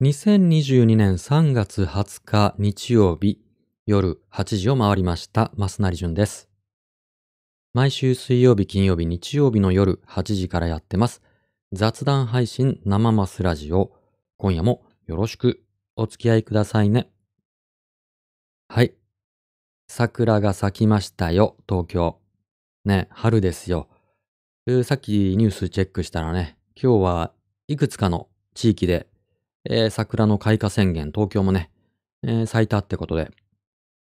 2022年3月20日日曜日夜8時を回りました、増成淳です。毎週水曜日、金曜日、日曜日の夜8時からやってます。雑談配信生マスラジオ。今夜もよろしくお付き合いくださいね。はい。桜が咲きましたよ、東京。ね、春ですよ。さっきニュースチェックしたらね、今日はいくつかの地域で、えー桜の開花宣言、東京もね、えー咲いたってことで、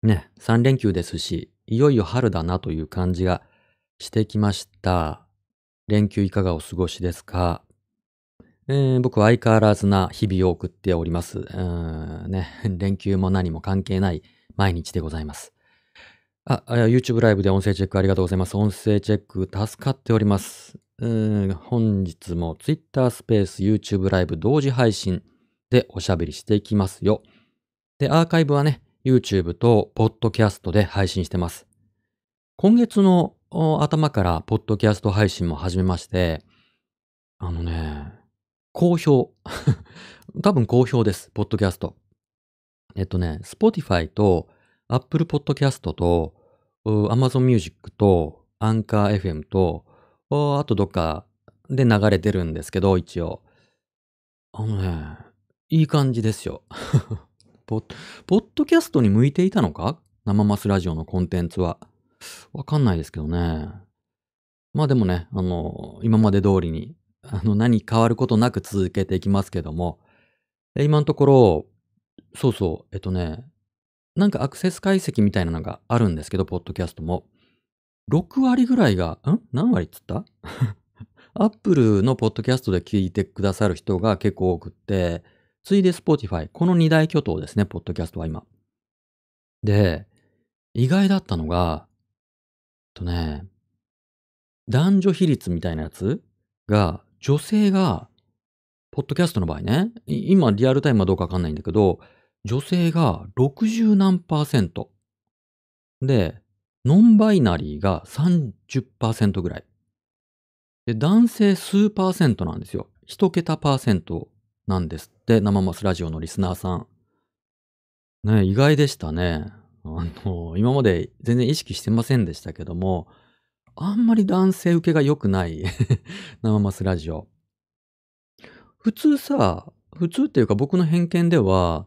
ね、3連休ですし、いよいよ春だなという感じがしてきました。連休いかがお過ごしですか？えー僕は相変わらずな日々を送っております。うんね、連休も何も関係ない毎日でございます。あ、YouTube ライブで音声チェックありがとうございます。音声チェック助かっております。本日も Twitter スペース YouTube ライブ同時配信でおしゃべりしていきますよ。で、アーカイブはね、YouTube と Podcast で配信してます。今月の頭からポッドキャスト配信も始めまして、あのね、好評。多分好評です、ポッドキャスト。えっとね、Spotify と Apple Podcast と Amazon Music と Anchor FM と、あとどっかで流れてるんですけど、一応。あのね、いい感じですよ。ポッポッドキャストに向いていたのか？生マスラジオのコンテンツは。わかんないですけどね。まあでもね、あの、今まで通りに、あの、何変わることなく続けていきますけども、今のところ、そうそう、えっとね、なんかアクセス解析みたいなのがあるんですけど、ポッドキャストも。6割ぐらいが、ん？何割っつった？アップルのポッドキャストで聞いてくださる人が結構多くって、ついで Spotify、この二大巨頭ですね、ポッドキャストは今。で、意外だったのが、とね、男女比率みたいなやつが、女性が、ポッドキャストの場合ね、今リアルタイムはどうかわかんないんだけど、女性が60何パーセント。で、ノンバイナリーが30%ぐらい。で、男性数パーセントなんですよ。一桁パーセントなんですって、生マスラジオのリスナーさん。ね、意外でしたね。あの、今まで全然意識してませんでしたけども、あんまり男性受けが良くない 生マスラジオ。普通さ、普通っていうか僕の偏見では、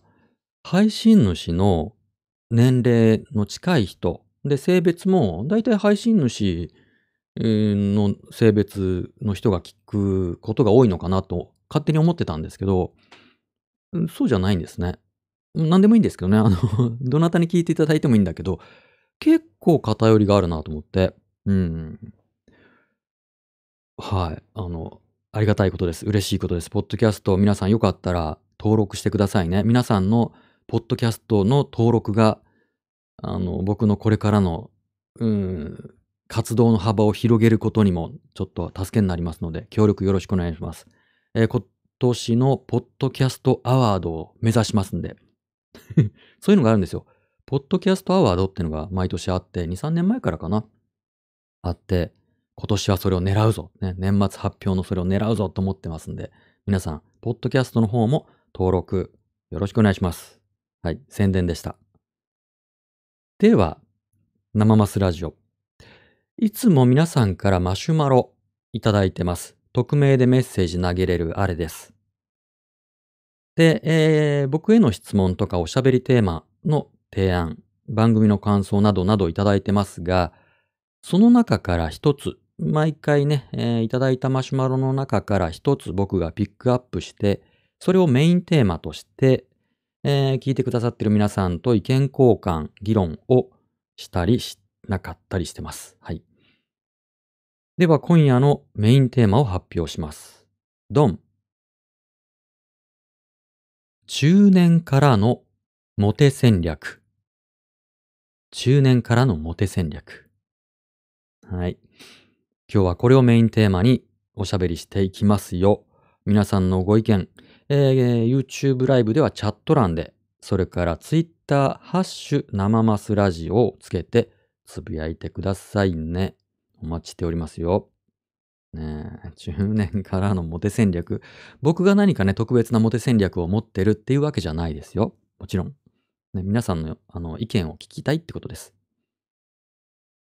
配信主の年齢の近い人、で、性別も、だいたい配信主の性別の人が聞くことが多いのかなと勝手に思ってたんですけど、そうじゃないんですね。何でもいいんですけどね。あの、どなたに聞いていただいてもいいんだけど、結構偏りがあるなと思って。うん。はい。あの、ありがたいことです。嬉しいことです。ポッドキャスト、皆さんよかったら登録してくださいね。皆さんのポッドキャストの登録が、あの、僕のこれからの、うん、活動の幅を広げることにもちょっと助けになりますので、協力よろしくお願いします。えー年のポッドキャストアワードを目指しますんで。そういうのがあるんですよ。ポッドキャストアワードっていうのが毎年あって、2、3年前からかな。あって、今年はそれを狙うぞ。ね、年末発表のそれを狙うぞと思ってますんで、皆さん、ポッドキャストの方も登録よろしくお願いします。はい、宣伝でした。では、生マスラジオ。いつも皆さんからマシュマロいただいてます。匿名でメッセージ投げれるあれです。で、えー僕への質問とかおしゃべりテーマの提案、番組の感想などなどいただいてますが、その中から一つ、毎回ね、えーいただいたマシュマロの中から一つ僕がピックアップして、それをメインテーマとして、えー聞いてくださってる皆さんと意見交換、議論をしたりしなかったりしてます。はい。では今夜のメインテーマを発表します。ドン。中年からのモテ戦略。中年からのモテ戦略。はい。今日はこれをメインテーマにおしゃべりしていきますよ。皆さんのご意見、えー YouTube ライブではチャット欄で、それから Twitter、ハッシュ生マスラジオをつけてつぶやいてくださいね。お待ちしておりますよ。ねえ、中年からのモテ戦略。僕が何かね、特別なモテ戦略を持ってるっていうわけじゃないですよ。もちろん。ね、皆さんのあの意見を聞きたいってことです。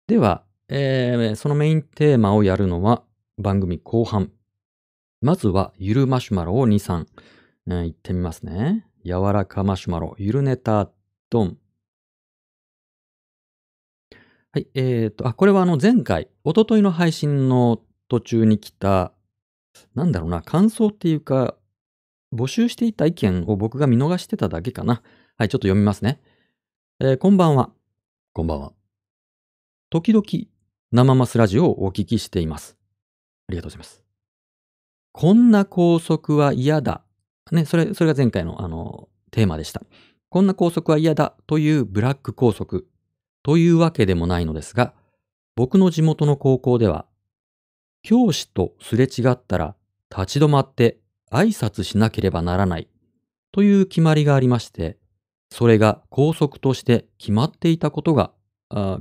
では、えー、そのメインテーマをやるのは番組後半。まずは、ゆるマシュマロを2、3、えー、言ってみますね。柔らかマシュマロ、ゆるネタ、ドン。はい、えーと、あ、これはあの前回、おとといの配信の途中に来た、なんだろうな、感想っていうか、募集していた意見を僕が見逃してただけかな。はい、ちょっと読みますね。えー、こんばんは。こんばんは。時々、生マスラジオをお聞きしています。ありがとうございます。こんな校則は嫌だ。ね、それ、それが前回のあの、テーマでした。こんな校則は嫌だというブラック校則というわけでもないのですが、僕の地元の高校では、教師とすれ違ったら立ち止まって挨拶しなければならないという決まりがありまして、それが校則として決まっていたことが、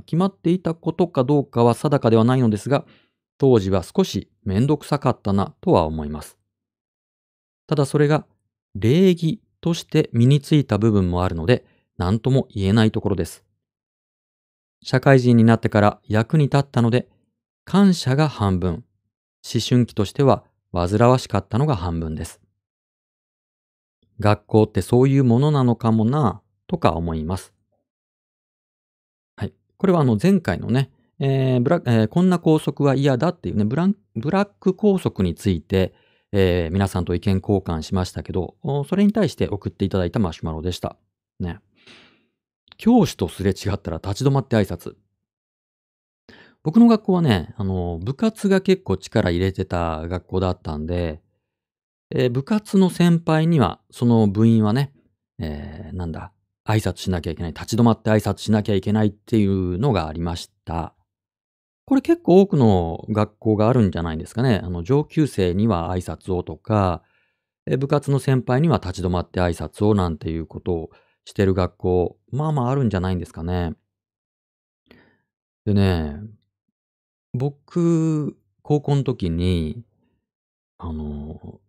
決まっていたことかどうかは定かではないのですが、当時は少しめんどくさかったなとは思います。ただそれが礼儀として身についた部分もあるので、何とも言えないところです。社会人になってから役に立ったので、感謝が半分、思春期としては煩わしかったのが半分です。学校ってそういうものなのかもな、とか思います。はい。これはあの前回のね、えーブラえー、こんな校則は嫌だっていうね、ブラブラック校則について、えー、皆さんと意見交換しましたけど、それに対して送っていただいたマシュマロでした。ね。教師とすれ違ったら立ち止まって挨拶。僕の学校はね、あの、部活が結構力入れてた学校だったんで、えー、部活の先輩には、その部員はね、えー、なんだ、挨拶しなきゃいけない、立ち止まって挨拶しなきゃいけないっていうのがありました。これ結構多くの学校があるんじゃないですかね。あの、上級生には挨拶をとか、部活の先輩には立ち止まって挨拶をなんていうことをしてる学校、まあまああるんじゃないんですかね。でね、僕、高校の時に、あの、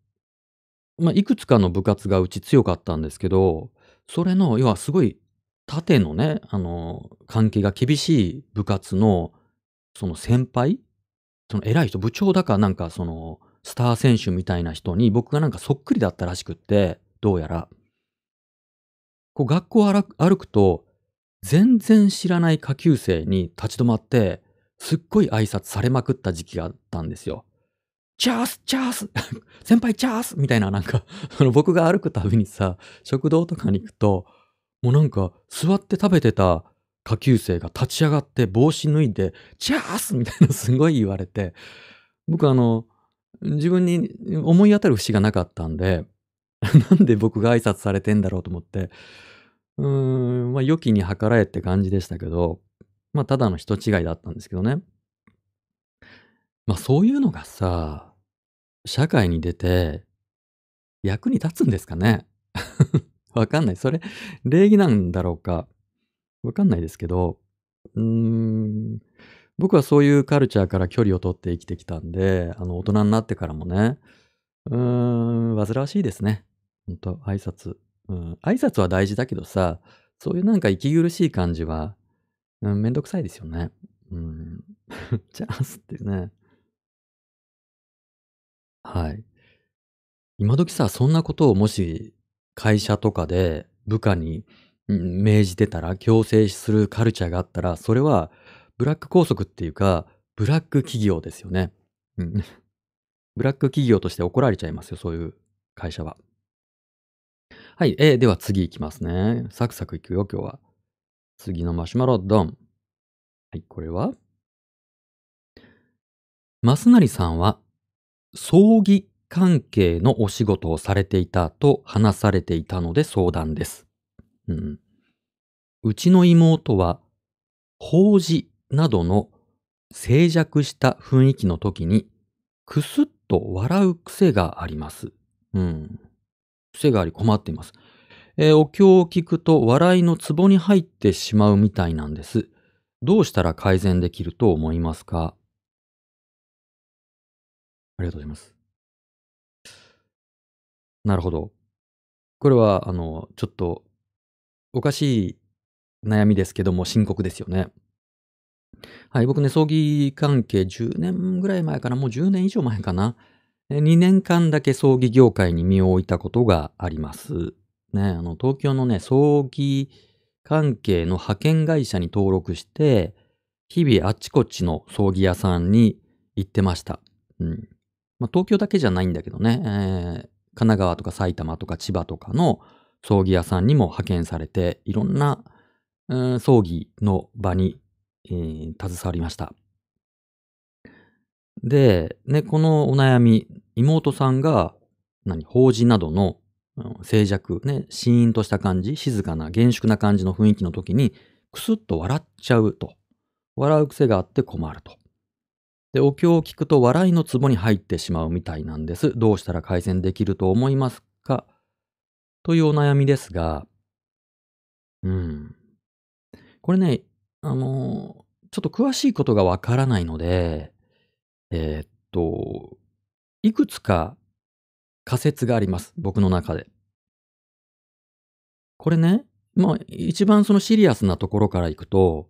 まあ、いくつかの部活がうち強かったんですけど、それの、要はすごい縦のね、あの、関係が厳しい部活の、その先輩その偉い人、部長だかなんかその、スター選手みたいな人に僕がなんかそっくりだったらしくって、どうやら。こう学校を歩くと、全然知らない下級生に立ち止まって、すっごい挨拶されまくった時期があったんですよ。チャースチャース 先輩チャースみたいななんか 僕が歩くたびにさ、食堂とかに行くと、もうなんか座って食べてた下級生が立ち上がって帽子脱いで、チャースみたいなすごい言われて、僕あの、自分に思い当たる節がなかったんで、なんで僕が挨拶されてんだろうと思って、うーん、まあ、良きに計らえって感じでしたけど、まあ、ただの人違いだったんですけどね。まあ、そういうのがさ、社会に出て、役に立つんですかね わかんない。それ、礼儀なんだろうか。わかんないですけど、うーん、僕はそういうカルチャーから距離を取って生きてきたんで、あの、大人になってからもね、うーん、煩わしいですね。ほんと、挨拶。うん、挨拶は大事だけどさ、そういうなんか息苦しい感じは、うん、めんどくさいですよね。うん。チャンスっていうね。はい。今時さ、そんなことをもし会社とかで部下に、命じてたら、強制するカルチャーがあったら、それはブラック拘束っていうか、ブラック企業ですよね。うん。ブラック企業として怒られちゃいますよ、そういう会社は。はい。えー、では次いきますね。サクサクいくよ、今日は。次のマシュマロ、ドン。はい、これは？マスナリさんは、葬儀関係のお仕事をされていたと話されていたので相談です。うん、うちの妹は、法事などの静寂した雰囲気の時に、くすっと笑う癖があります。うん。癖があり困っています。えー、お経を聞くと笑いのツボに入ってしまうみたいなんです。どうしたら改善できると思いますか？ありがとうございます。なるほど。これは、あの、ちょっと、おかしい悩みですけども、深刻ですよね。はい、僕ね、葬儀関係10年ぐらい前かな、もう10年以上前かな。2年間だけ葬儀業界に身を置いたことがあります。ね、あの、東京のね、葬儀関係の派遣会社に登録して、日々あっちこっちの葬儀屋さんに行ってました。うん。まあ、東京だけじゃないんだけどね、えー、神奈川とか埼玉とか千葉とかの葬儀屋さんにも派遣されて、いろんな、うん、葬儀の場に、えー、携わりました。で、ね、このお悩み、妹さんが、何、法事などの静寂、ね、シーンとした感じ、静かな、厳粛な感じの雰囲気の時に、くすっと笑っちゃうと。笑う癖があって困ると。で、お経を聞くと笑いの壺に入ってしまうみたいなんです。どうしたら改善できると思いますか？というお悩みですが、うん。これね、あの、ちょっと詳しいことがわからないので、えー、っと、いくつか仮説があります。僕の中で。これね、まあ、一番そのシリアスなところからいくと、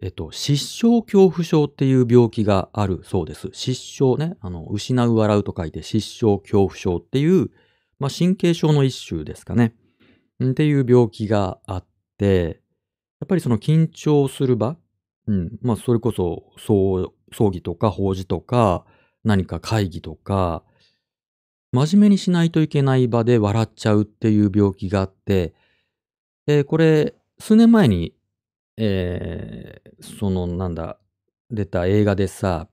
えっと、失笑恐怖症っていう病気があるそうです。失笑ね、あの、失う笑うと書いて失笑恐怖症っていう、まあ、神経症の一種ですかね。っていう病気があって、やっぱりその緊張する場、うん、まあ、それこそそう葬儀とか法事とか、何か会議とか、真面目にしないといけない場で笑っちゃうっていう病気があって、えー、これ、数年前に、えー、その、なんだ、出た映画でさ、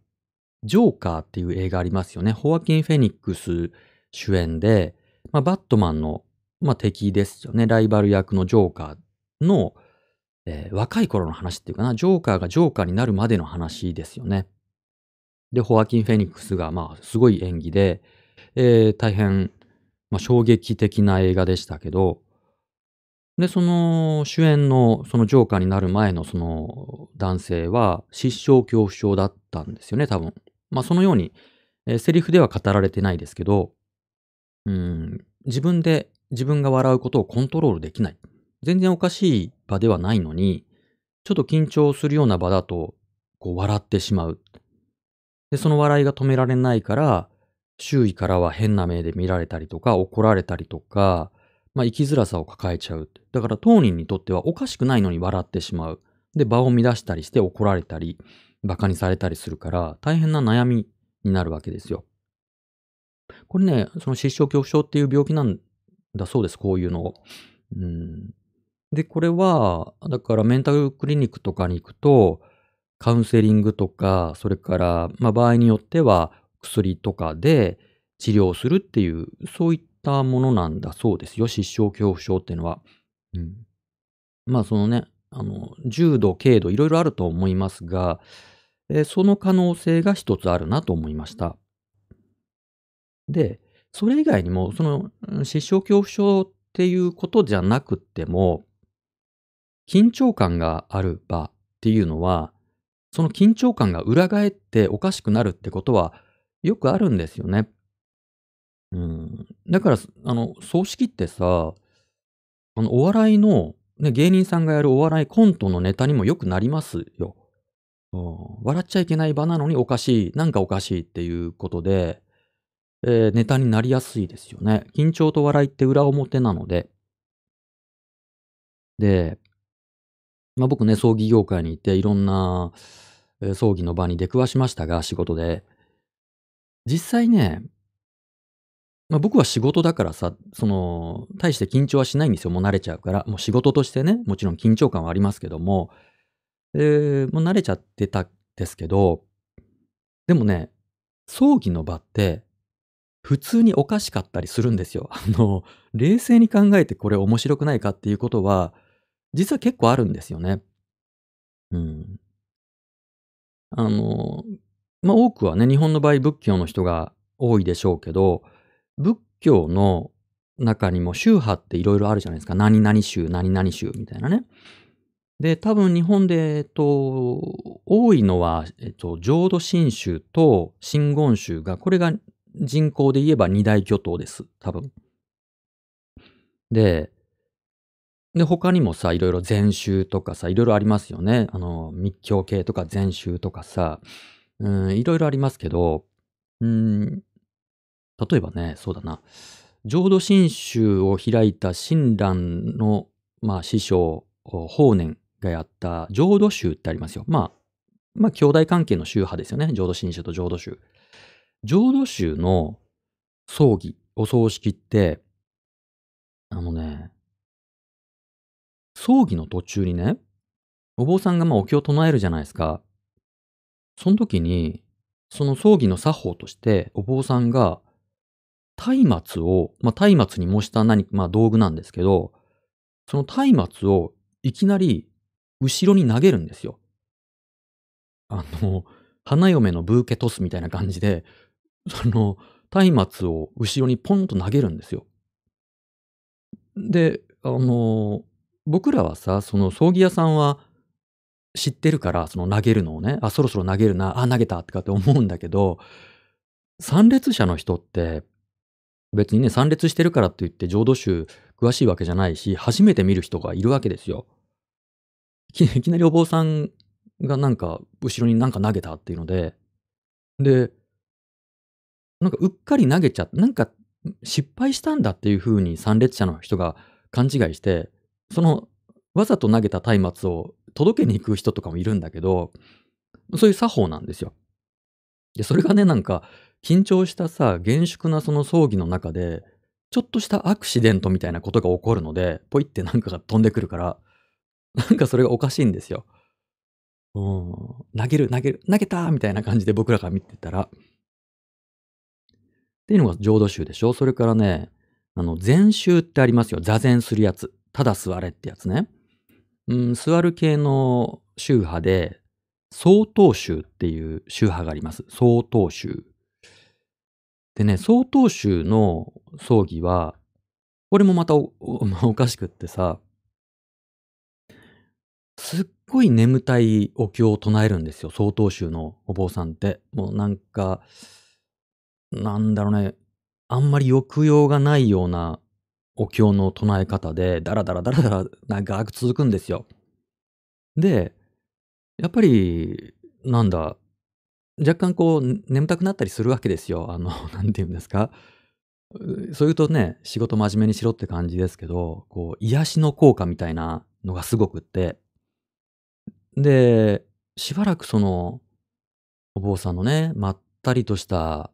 ジョーカーっていう映画ありますよね。ホアキン・フェニックス主演で、まあ、バットマンの、まあ、敵ですよね。ライバル役のジョーカーの、えー、若い頃の話っていうかな、ジョーカーがジョーカーになるまでの話ですよね。で、ホアキン・フェニックスが、まあ、すごい演技で、えー、大変、まあ、衝撃的な映画でしたけど、で、その主演のそのジョーカーになる前のその男性は失笑恐怖症だったんですよね、多分。まあそのように、えー、セリフでは語られてないですけど、うん、自分で自分が笑うことをコントロールできない。全然おかしい場ではないのに、ちょっと緊張するような場だと、こう笑ってしまう。で、その笑いが止められないから、周囲からは変な目で見られたりとか、怒られたりとか、まあ、生きづらさを抱えちゃう。だから当人にとってはおかしくないのに笑ってしまう。で、場を乱したりして怒られたり、馬鹿にされたりするから、大変な悩みになるわけですよ。これね、その失笑恐怖症っていう病気なんだそうです、こういうのを。うん、で、これは、だからメンタルクリニックとかに行くと、カウンセリングとか、それから、まあ、場合によっては薬とかで治療するっていう、そういったものなんだそうですよ。失笑恐怖症っていうのは。うん。まあそのね、あの、重度、軽度、いろいろあると思いますが、えー、その可能性が一つあるなと思いました。で、それ以外にも、その、失笑恐怖症っていうことじゃなくても、緊張感がある場っていうのは、その緊張感が裏返っておかしくなるってことはよくあるんですよね。うん。だから、あの、葬式ってさ、あの、お笑いの、ね、芸人さんがやるお笑いコントのネタにもよくなりますよ。うん、笑っちゃいけない場なのにおかしい、なんかおかしいっていうことで、えー、ネタになりやすいですよね。緊張と笑いって裏表なので。で、まあ僕ね、葬儀業界にいていろんな、え、葬儀の場に出くわしましたが、仕事で。実際ね、まあ、僕は仕事だからさ、その、大して緊張はしないんですよ。もう慣れちゃうから。もう仕事としてね、もちろん緊張感はありますけども、えー、もう慣れちゃってたんですけど、でもね、葬儀の場って、普通におかしかったりするんですよ。あの、冷静に考えてこれ面白くないかっていうことは、実は結構あるんですよね。うん。あの、まあ、多くはね、日本の場合仏教の人が多いでしょうけど、仏教の中にも宗派っていろいろあるじゃないですか。何々宗、何々宗みたいなね。で、多分日本で、えっと、多いのは、えっと、浄土真宗と真言宗が、これが人口で言えば二大巨頭です。多分。で、で、他にもさ、いろいろ禅宗とかさ、いろいろありますよね。あの、密教系とか禅宗とかさ、うん、いろいろありますけど、うん、例えばね、そうだな。浄土真宗を開いた親鸞の、まあ、師匠、法然がやった浄土宗ってありますよ。まあ、まあ、兄弟関係の宗派ですよね。浄土真宗と浄土宗。浄土宗の葬儀、お葬式って、あのね、葬儀の途中にね、お坊さんがまあお経を唱えるじゃないですか。その時に、その葬儀の作法として、お坊さんが、松明を、まあ、松明に模した何か、まあ、道具なんですけど、その松明をいきなり後ろに投げるんですよ。あの、花嫁のブーケトスみたいな感じで、その、松明を後ろにポンと投げるんですよ。で、あの、僕らはさ、その葬儀屋さんは知ってるから、その投げるのをね、あ、そろそろ投げるな、あ、投げたってかって思うんだけど、参列者の人って、別にね、参列してるからって言って浄土宗詳しいわけじゃないし、初めて見る人がいるわけですよ。いきなりお坊さんがなんか、後ろになんか投げたっていうので、で、なんかうっかり投げちゃって、なんか失敗したんだっていう風に参列者の人が勘違いして、その、わざと投げた松明を届けに行く人とかもいるんだけど、そういう作法なんですよ。で、それがね、なんか、緊張したさ、厳粛なその葬儀の中で、ちょっとしたアクシデントみたいなことが起こるので、ポイってなんかが飛んでくるから、なんかそれがおかしいんですよ。うん、投げる、投げる、投げたみたいな感じで僕らが見てたら。っていうのが浄土宗でしょそれからね、あの、禅宗ってありますよ。座禅するやつ。ただ座れってやつね。うん、座る系の宗派で、曹洞宗っていう宗派があります。曹洞宗。でね、曹洞宗の葬儀は、これもまたお おかしくってさ、すっごい眠たいお経を唱えるんですよ。曹洞宗のお坊さんって。もうなんか、なんだろうね。あんまり抑揚がないようなお経の唱え方で、だらだらだらだら長く続くんですよ。で、やっぱり、なんだ、若干こう、眠たくなったりするわけですよ。あの、なんて言うんですか。そういうとね、仕事真面目にしろって感じですけど、こう、癒しの効果みたいなのがすごくって。で、しばらくその、お坊さんのね、まったりとした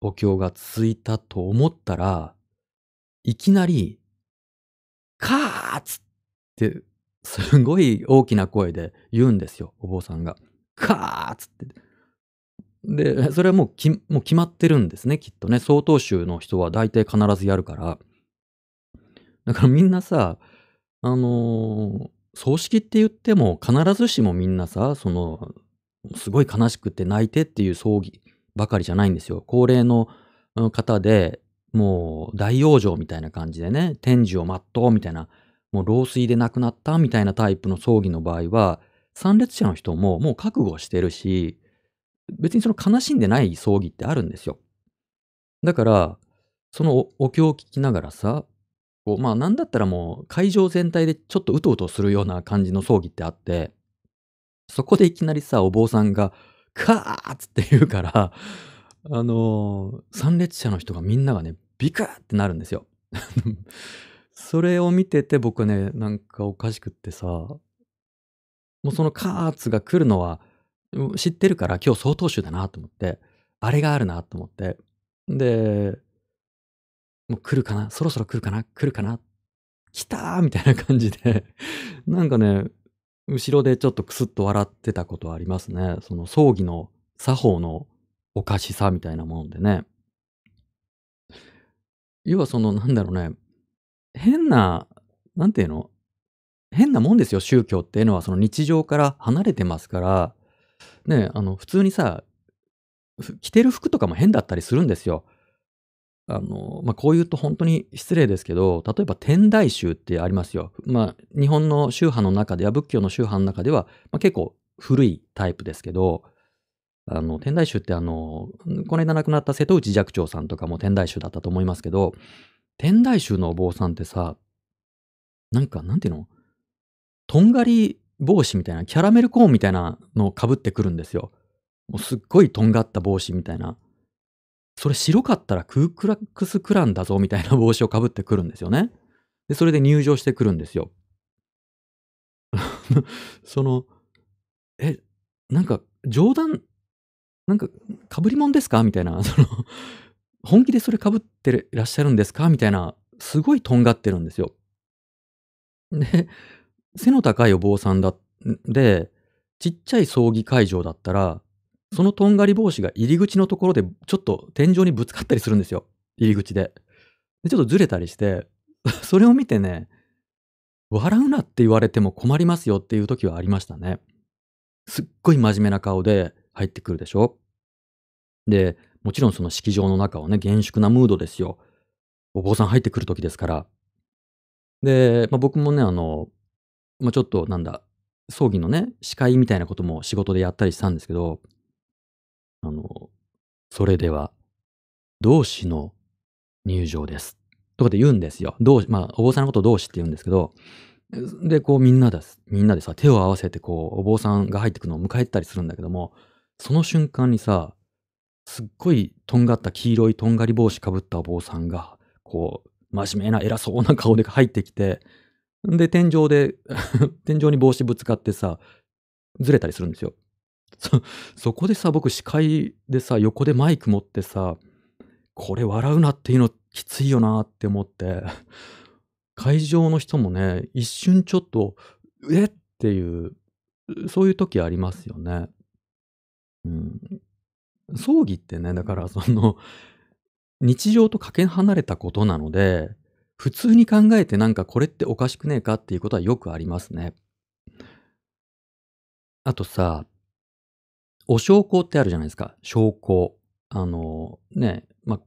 お経が続いたと思ったら、いきなり、カーツって、すごい大きな声で言うんですよ、お坊さんが。カーツって。で、それはもうきもう決まってるんですね、きっとね。曹洞宗の人は大体必ずやるから。だからみんなさ、あのー、葬式って言っても必ずしもみんなさ、その、すごい悲しくて泣いてっていう葬儀ばかりじゃないんですよ。高齢の方で、もう大往生みたいな感じでね、天寿を全うみたいな、もう老衰で亡くなったみたいなタイプの葬儀の場合は、参列者の人ももう覚悟してるし、別にその悲しんでない葬儀ってあるんですよ。だから、そのお経を聞きながらさ、こうまあなんだったらもう会場全体でちょっとうとうとするような感じの葬儀ってあって、そこでいきなりさ、お坊さんが、カーッつって言うから、あのー、参列者の人がみんながね、ビクってなるんですよ。それを見てて僕ね、なんかおかしくってさ、もうそのカーツが来るのは知ってるから今日総統集だなと思って、あれがあるなと思って、で、もう来るかなそろそろ来るかな来るかな来たーみたいな感じで、なんかね、後ろでちょっとクスッと笑ってたことはありますね。その葬儀の作法のおかしさみたいなものでね。要はその、なんだろうね、変な、なんていうの？変なもんですよ、宗教っていうのは、その日常から離れてますから、ね、あの、普通にさ、着てる服とかも変だったりするんですよ。あの、まあ、こう言うと本当に失礼ですけど、例えば天台宗ってありますよ。まあ、日本の宗派の中では、仏教の宗派の中では、まあ、結構古いタイプですけど、あの、天台宗ってあの、この間亡くなった瀬戸内寂聴さんとかも天台宗だったと思いますけど、天台宗のお坊さんってさ、なんか、なんていうの？とんがり帽子みたいな、キャラメルコーンみたいなのを被ってくるんですよ。もうすっごいとんがった帽子みたいな。それ白かったらクークラックスクランだぞみたいな帽子をかぶってくるんですよね。で、それで入場してくるんですよ。その、え、なんか冗談、なんか被り物ですか？みたいな、その、本気でそれ被ってらっしゃるんですか？みたいな、すごいとんがってるんですよ。で、背の高いお坊さんだ、で、ちっちゃい葬儀会場だったら、そのとんがり帽子が入り口のところでちょっと天井にぶつかったりするんですよ。入り口で。でちょっとずれたりして、それを見てね、笑うなって言われても困りますよっていう時はありましたね。すっごい真面目な顔で入ってくるでしょ？で、もちろんその式場の中はね、厳粛なムードですよ。お坊さん入ってくる時ですから。で、まあ、僕もね、あの、まあ、ちょっとなんだ、葬儀のね、司会みたいなことも仕事でやったりしたんですけど、あの、それでは、同志の入場です。とかで言うんですよ。同志、まあ、お坊さんのことを同志って言うんですけど、で、こうみんなです。みんなでさ、手を合わせてこう、お坊さんが入ってくのを迎えたりするんだけども、その瞬間にさ、すっごいとんがった黄色いとんがり帽子かぶったお坊さんが、こう、真面目な偉そうな顔で入ってきて、で、天井で 天井に帽子ぶつかってさ、ずれたりするんですよ。そ、そこでさ、僕司会でさ、横でマイク持ってさ、これ笑うなっていうのきついよなって思って、会場の人もね、一瞬ちょっと、えっていう、そういう時ありますよね。葬儀ってね、だからその、日常とかけ離れたことなので、普通に考えてなんかこれっておかしくねえかっていうことはよくありますね。あとさ、お焼香ってあるじゃないですか。焼香。あの、ね、まあ、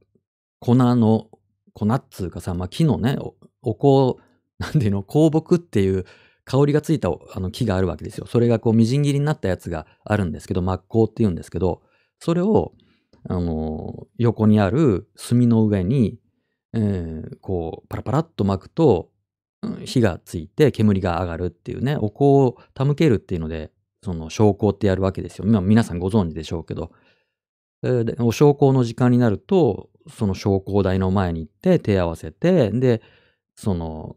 粉の、粉っつうかさ、ま、木のね、おお香、なんていうの、香木っていう香りがついたあの木があるわけですよ。それがこうみじん切りになったやつがあるんですけど、真っ香って言うんですけど、それを、あの、横にある炭の上に、えー、こう、パラパラっと巻くと、火がついて煙が上がるっていうね、お香を手向けるっていうので、その昇降ってやるわけですよ。まあ、皆さんご存知でしょうけど。でお昇降の時間になると、その昇降台の前に行って手合わせて、で、その、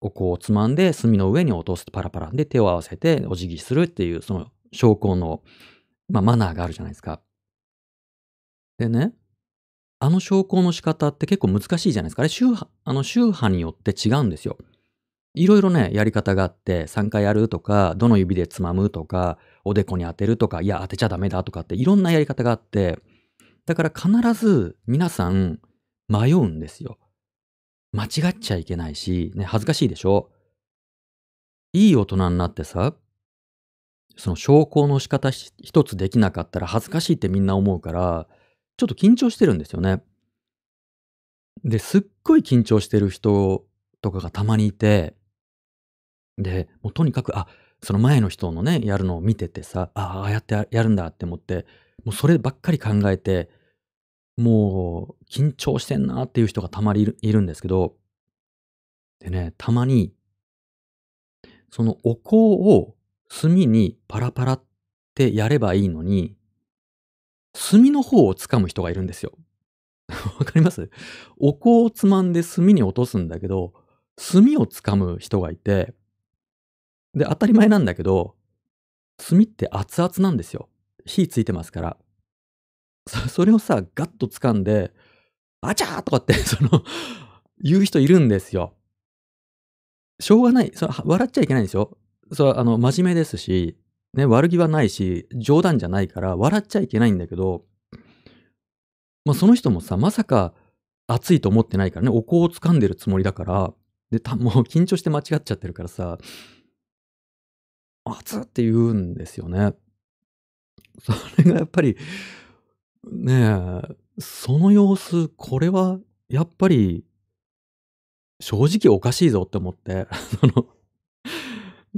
お香をつまんで炭の上に落とすとパラパラで手を合わせてお辞儀するっていう、その昇降の、まあ、マナーがあるじゃないですか。でね、あの昇降の仕方って結構難しいじゃないですか。あれ宗派、あの宗派によって違うんですよ。いろいろね、やり方があって、3回やるとか、どの指でつまむとか、おでこに当てるとか、いや、当てちゃダメだとかって、いろんなやり方があって、だから必ず皆さん迷うんですよ。間違っちゃいけないし、ね、恥ずかしいでしょ？いい大人になってさ、その証拠の仕方一つできなかったら恥ずかしいってみんな思うから、ちょっと緊張してるんですよね。で、すっごい緊張してる人とかがたまにいて、で、もうとにかく、あ、その前の人のね、やるのを見ててさ、ああ、やってやるんだって思って、もうそればっかり考えて、もう緊張してんなっていう人がたまにいるいるんですけど、でね、たまに、そのお香を炭にパラパラってやればいいのに、炭の方を掴む人がいるんですよ。わかります？お香をつまんで炭に落とすんだけど、炭を掴む人がいて、で、当たり前なんだけど、炭って熱々なんですよ。火ついてますから。それをさ、ガッと掴んで、あちゃーとかって、その、言う人いるんですよ。しょうがない。そ笑っちゃいけないんですよ。それは、あの、真面目ですし、ね、悪気はないし、冗談じゃないから、笑っちゃいけないんだけど、まあ、その人もさ、まさか熱いと思ってないからね、お香を掴んでるつもりだから、で、た もう緊張して間違っちゃってるからさ、熱って言うんですよね。それがやっぱり、ねえ、その様子、これはやっぱり正直おかしいぞって思って、その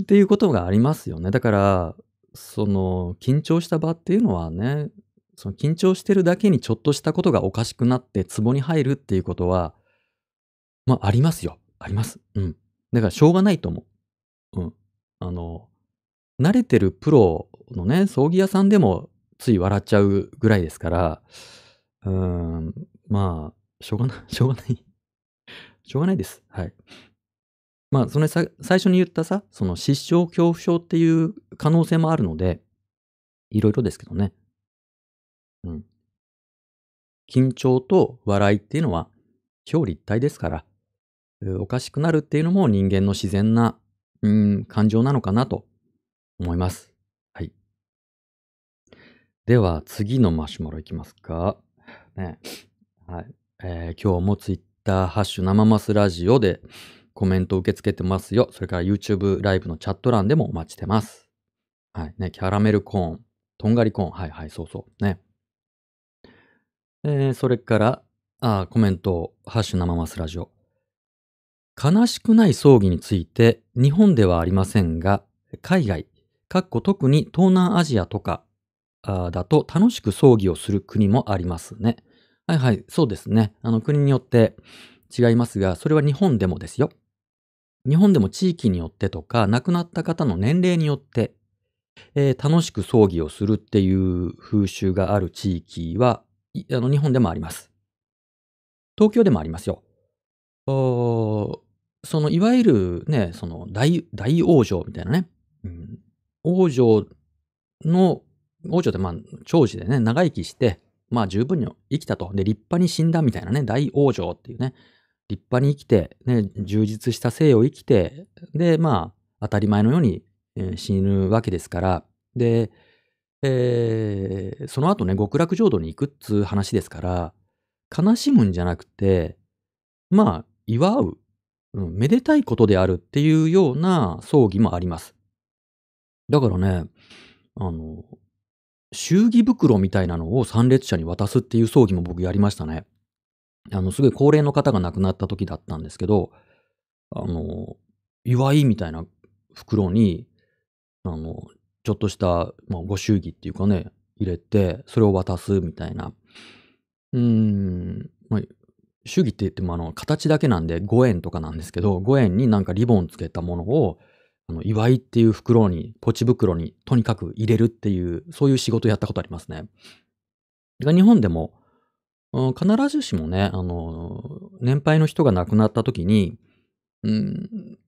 っていうことがありますよね。だから、その、緊張した場っていうのはね、その緊張してるだけにちょっとしたことがおかしくなって壺に入るっていうことは、まあ、ありますよ。あります。うん。だからしょうがないと思う。うん。あの、慣れてるプロのね、葬儀屋さんでもつい笑っちゃうぐらいですから、うーん、まあ、しょうがない、しょうがない。しょうがないです。はい。まあ、そのさ最初に言ったさ、その失笑恐怖症っていう可能性もあるので、いろいろですけどね。うん。緊張と笑いっていうのは表裏一体ですから、おかしくなるっていうのも人間の自然な、うん、感情なのかなと思います。では、次のマシュマロいきますか。ね。はい。えー今日もツイッターハッシュ生マスラジオでコメント受け付けてますよ。それから YouTube ライブのチャット欄でもお待ちしてます。はい。ね、キャラメルコーン、とんがりコーン。はいはい、そうそう。ね。えーそれから、あコメント、ハッシュ生マスラジオ。悲しくない葬儀について、日本ではありませんが、海外、特に東南アジアとかだと楽しく葬儀をする国もありますね。はいはい、そうですね。あの国によって違いますが、それは日本でもですよ。日本でも地域によってとか、亡くなった方の年齢によって、えー楽しく葬儀をするっていう風習がある地域は、あの日本でもあります。東京でもありますよ。おそのいわゆるね、その大大往生みたいなね、うん、王女の、王女ってまあ長寿でね、長生きして、まあ十分に生きたと。で、立派に死んだみたいなね、大往生っていうね、立派に生きて、ね、充実した生を生きて、で、まあ、当たり前のように、えー死ぬわけですから、で、えーその後ね、極楽浄土に行くっつう話ですから、悲しむんじゃなくて、まあ、祝う、うん、めでたいことであるっていうような葬儀もあります。だからね、あの、祝儀袋みたいなのを参列者に渡すっていう葬儀も僕やりましたね。あの、すごい高齢の方が亡くなった時だったんですけど、あの、祝いみたいな袋に、あの、ちょっとした、まあ、ご祝儀っていうかね、入れて、それを渡すみたいな。うーん、まあ、祝儀って言ってもあの、形だけなんで5円とかなんですけど、5円になんかリボンつけたものを、祝いっていう袋に、ポチ袋にとにかく入れるっていう、そういう仕事やったことありますね。日本でも、うん必ずしもね、あの、年配の人が亡くなった時に、うん、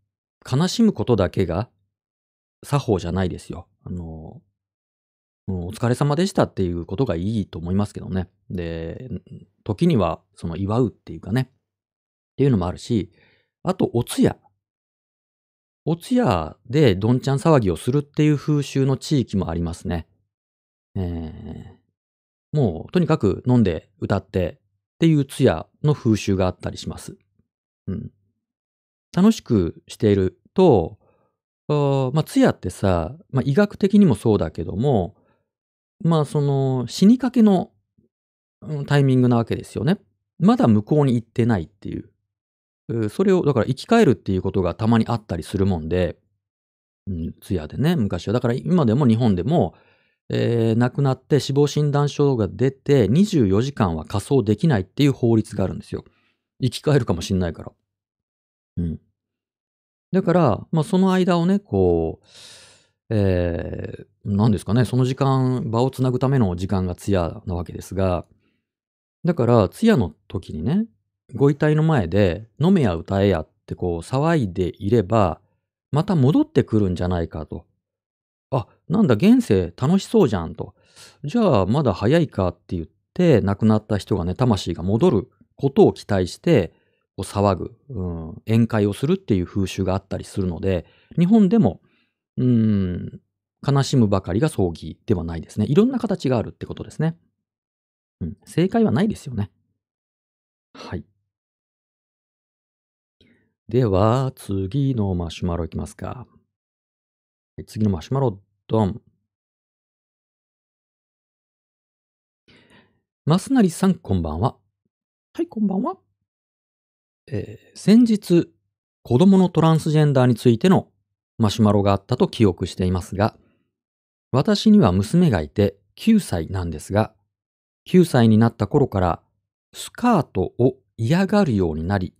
悲しむことだけが作法じゃないですよ。あの、うんお疲れ様でしたっていうことがいいと思いますけどね。で、時にはその祝うっていうかね、っていうのもあるし、あとお通夜。お通夜でどんちゃん騒ぎをするっていう風習の地域もありますね。えーもうとにかく飲んで歌ってっていう通夜の風習があったりします。うん。楽しくしていると、まあ、通夜ってさ、まあ、医学的にもそうだけども、まあ、その、死にかけのタイミングなわけですよね。まだ向こうに行ってないっていう。それを、だから生き返るっていうことがたまにあったりするもんで、うん、通夜でね、昔は。だから今でも日本でも、えー亡くなって死亡診断書が出て24時間は仮装できないっていう法律があるんですよ。生き返るかもしんないから。うん。だから、まあその間をね、こう、えー、何ですかね、その時間、場をつなぐための時間が通夜なわけですが、だから通夜の時にね、ご遺体の前で飲めや歌えやってこう騒いでいれば、また戻ってくるんじゃないかと。あ、なんだ、現世楽しそうじゃんと。じゃあ、まだ早いかって言って、亡くなった人がね、魂が戻ることを期待して、こう騒ぐ、うん、宴会をするっていう風習があったりするので、日本でも、うん、悲しむばかりが葬儀ではないですね。いろんな形があるってことですね。うん、正解はないですよね。はい。では、次のマシュマロいきますか。はい次のマシュマロ、ドン。マスナリさん、こんばんは。はい、こんばんは。えー先日、子供のトランスジェンダーについてのマシュマロがあったと記憶していますが、私には娘がいて9歳なんですが、9歳になった頃からスカートを嫌がるようになり、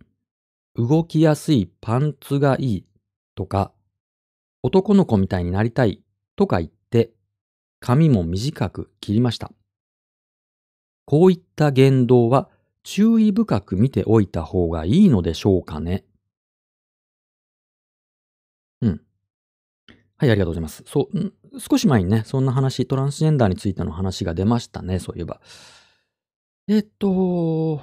動きやすいパンツがいいとか、男の子みたいになりたいとか言って、髪も短く切りました。こういった言動は注意深く見ておいた方がいいのでしょうかね。うん。はい、ありがとうございます。そう、少し前にね、そんな話、トランスジェンダーについての話が出ましたね、そういえば。えっと、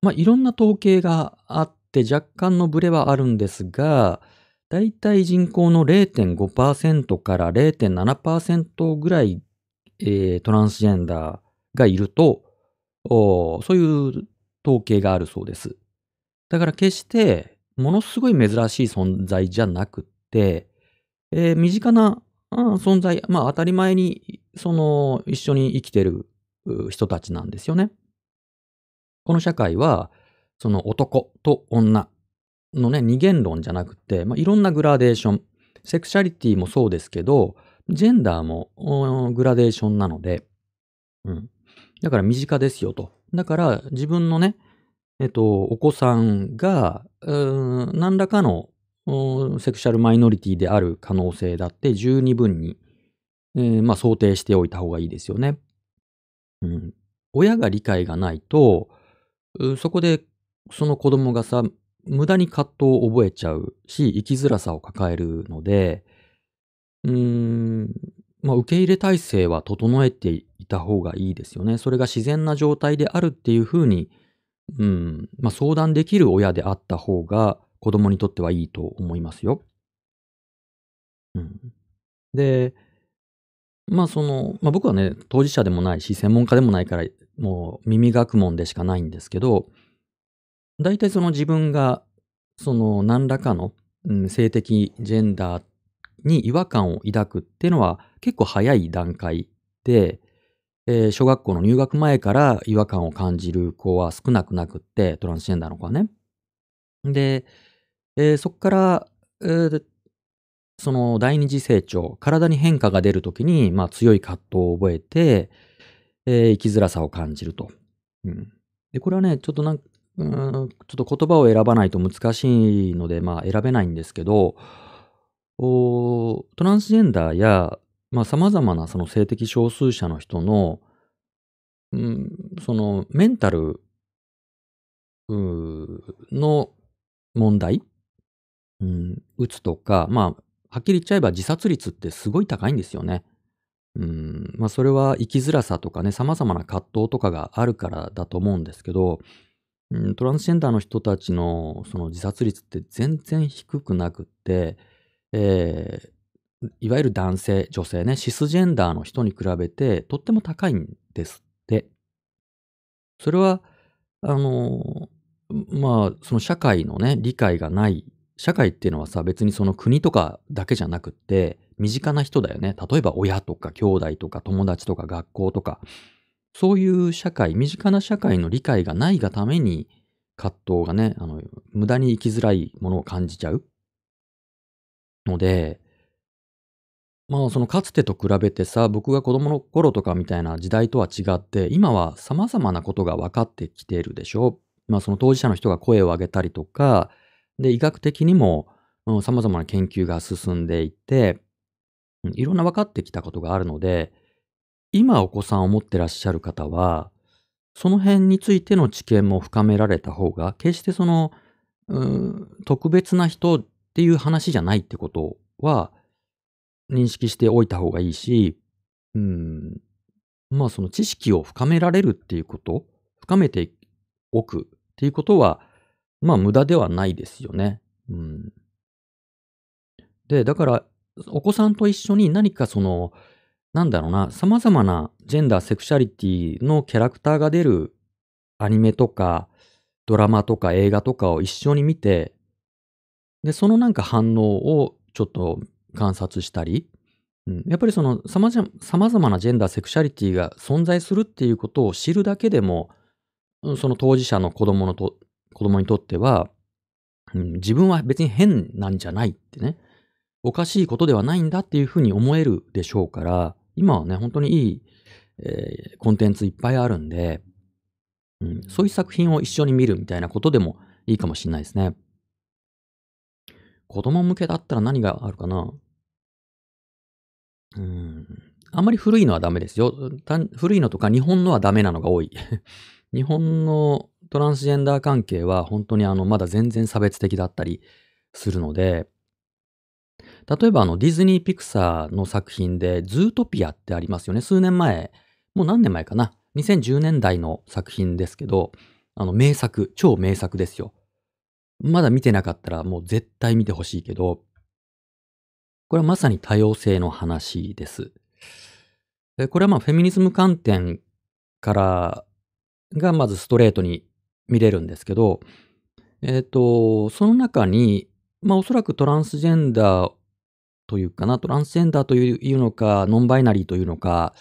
まあ、いろんな統計があってて若干のブレはあるんですが、だいたい人口の0.5%から0.7%ぐらい、えートランスジェンダーがいると、そういう統計があるそうです。だから決して、ものすごい珍しい存在じゃなくって、えー身近な存在、まあ当たり前に、その、一緒に生きてる人たちなんですよね。この社会は、その男と女のね、二元論じゃなくて、まあ、いろんなグラデーション、セクシャリティもそうですけど、ジェンダーもグラデーションなので、うん。だから身近ですよと。だから自分のね、えっと、お子さんが、ん何らかのセクシャルマイノリティである可能性だって十二分に、えーまあ、想定しておいた方がいいですよね。うん。親が理解がないと、そこでその子供がさ、無駄に葛藤を覚えちゃうし、生きづらさを抱えるので、うーん、まあ、受け入れ体制は整えていた方がいいですよね。それが自然な状態であるっていうふうに、うん、まあ、相談できる親であった方が子供にとってはいいと思いますよ。うん。で、まあその、まあ僕はね、当事者でもないし、専門家でもないから、もう耳学問でしかないんですけど、大体その自分が、その何らかの、うん性的ジェンダーに違和感を抱くっていうのは結構早い段階で、えー小学校の入学前から違和感を感じる子は少なくなくって、トランスジェンダーの子はね。で、えーそこから、えーその第二次成長、体に変化が出るときに、まあ強い葛藤を覚えて、えー生きづらさを感じると。うん。で、これはね、ちょっとなんうんちょっと言葉を選ばないと難しいので、まあ選べないんですけど、おトランスジェンダーや、まあ様々なその性的少数者の人の、うん、そのメンタルの問題、うん、うつとか、まあ、はっきり言っちゃえば自殺率ってすごい高いんですよね。うん、まあそれは生きづらさとかね、様々な葛藤とかがあるからだと思うんですけど、トランスジェンダーの人たちのその自殺率って全然低くなくって、えーいわゆる男性、女性ね、シスジェンダーの人に比べてとっても高いんですって。それは、あの、まあ、その社会のね、理解がない。社会っていうのはさ、別にその国とかだけじゃなくって、身近な人だよね。例えば親とか兄弟とか友達とか学校とか、そういう社会、身近な社会の理解がないがために、葛藤がね、あの、無駄に生きづらいものを感じちゃう。ので、まあそのかつてと比べてさ、僕が子供の頃とかみたいな時代とは違って、今は様々なことが分かってきているでしょ。まあその当事者の人が声を上げたりとか、で、医学的にも、うん、様々な研究が進んでいて、うんいろんな分かってきたことがあるので、今お子さんを持ってらっしゃる方は、その辺についての知見も深められた方が、決してその、特別な人っていう話じゃないってことは、認識しておいた方がいいし、うん、まあその知識を深められるっていうこと、深めておくっていうことは、まあ無駄ではないですよね。うん。で、だから、お子さんと一緒に何かその、なんだろうな、様々なジェンダー、セクシャリティのキャラクターが出るアニメとか、ドラマとか映画とかを一緒に見て、で、そのなんか反応をちょっと観察したり、うん、やっぱりその様々なジェンダー、セクシャリティが存在するっていうことを知るだけでも、その当事者の子供のと子供にとっては、うん、自分は別に変なんじゃないってね、おかしいことではないんだっていうふうに思えるでしょうから、今はね、本当にいい、えー、コンテンツいっぱいあるんで、うん、そういう作品を一緒に見るみたいなことでもいいかもしれないですね。子供向けだったら何があるかな？うん。あんまり古いのはダメですよ。古いのとか日本のはダメなのが多い。日本のトランスジェンダー関係は本当にあのまだ全然差別的だったりするので、例えばあのディズニーピクサーの作品でズートピアってありますよね。数年前、もう何年前かな。2010年代の作品ですけど、あの名作、超名作ですよ。まだ見てなかったらもう絶対見てほしいけど、これはまさに多様性の話です。これはまあフェミニズム観点からがまずストレートに見れるんですけど、えっ、ー、と、その中に、まあおそらくトランスジェンダーというかな、トランスジェンダーというのか、ノンバイナリーというのか、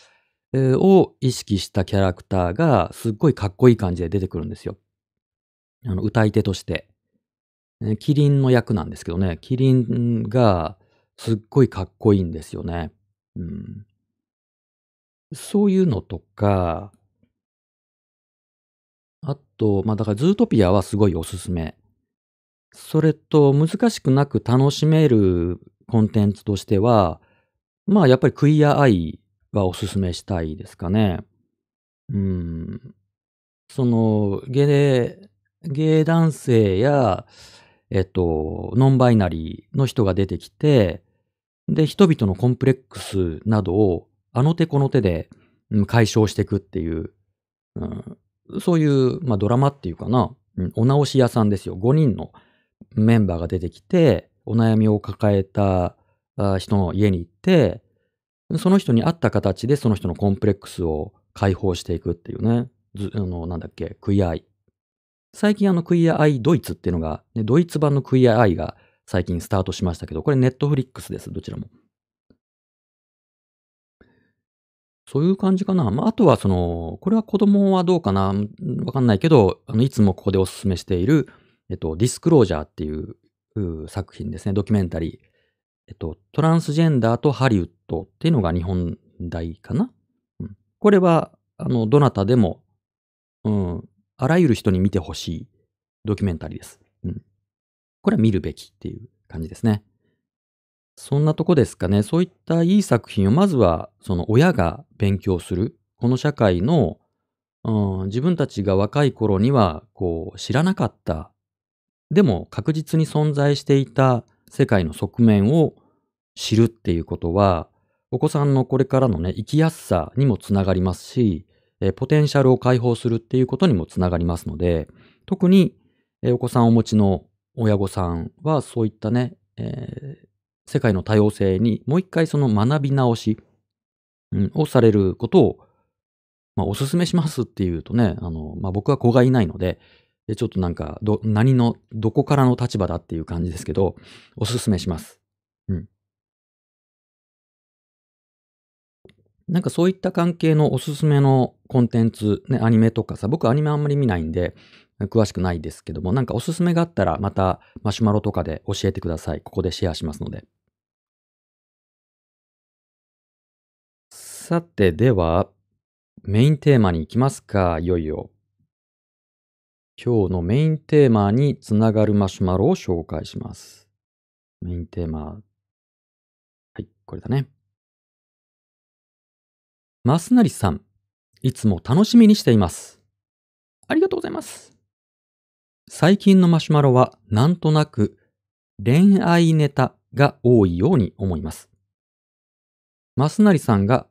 えー、を意識したキャラクターがすっごいかっこいい感じで出てくるんですよ。あの、歌い手として。キリンの役なんですけどね、キリンがすっごいかっこいいんですよね。うん、そういうのとか、あと、まあだからズートピアはすごいおすすめ。それと難しくなく楽しめるコンテンツとしては、まあやっぱりクイアアイはおすすめしたいですかね。うん。その、ゲイ、ゲイ男性や、えっと、ノンバイナリーの人が出てきて、で、人々のコンプレックスなどをあの手この手で解消していくっていう、うん、そういう、まあ、ドラマっていうかな、うん、お直し屋さんですよ。5人のメンバーが出てきて、お悩みを抱えた人の家に行って、その人に合った形でその人のコンプレックスを解放していくっていうね。ずあの、なんだっけ、クイアアイ。最近あのクイアアイドイツっていうのが、ね、ドイツ版のクイアアイが最近スタートしましたけど、これネットフリックスです、どちらも。そういう感じかな。まあ、あとはその、これは子供はどうかなわかんないけど、あの、いつもここでお勧めしている、えっと、ディスクロージャーっていう作品ですね。ドキュメンタリー。えっと、トランスジェンダーとハリウッドっていうのが日本大かな、うん、これは、あの、どなたでも、うん、あらゆる人に見てほしいドキュメンタリーです。うん。これは見るべきっていう感じですね。そんなとこですかね。そういったいい作品をまずはその親が勉強する。この社会の、うん、自分たちが若い頃にはこう知らなかった。でも確実に存在していた世界の側面を知るっていうことは、お子さんのこれからのね、生きやすさにもつながりますし、えポテンシャルを解放するっていうことにもつながりますので、特に、えお子さんをお持ちの親御さんはそういったね、えー、世界の多様性にもう一回その学び直し、うん、をされることを、まあ、お勧めしますっていうとね、あの、まあ、僕は子がいないので、ちょっとなんか、ど、何の、どこからの立場だっていう感じですけど、お勧めします。うん。なんかそういった関係のおすすめのコンテンツ、ね、アニメとかさ、僕アニメあんまり見ないんで、詳しくないですけども、なんかおすすめがあったら、またマシュマロとかで教えてください。ここでシェアしますので。さて、では、メインテーマに行きますか、いよいよ。今日のメインテーマにつながるマシュマロを紹介します。メインテーマ。はい、これだね。マスナリさん、いつも楽しみにしています。ありがとうございます。最近のマシュマロはなんとなく恋愛ネタが多いように思います。マスナリさんが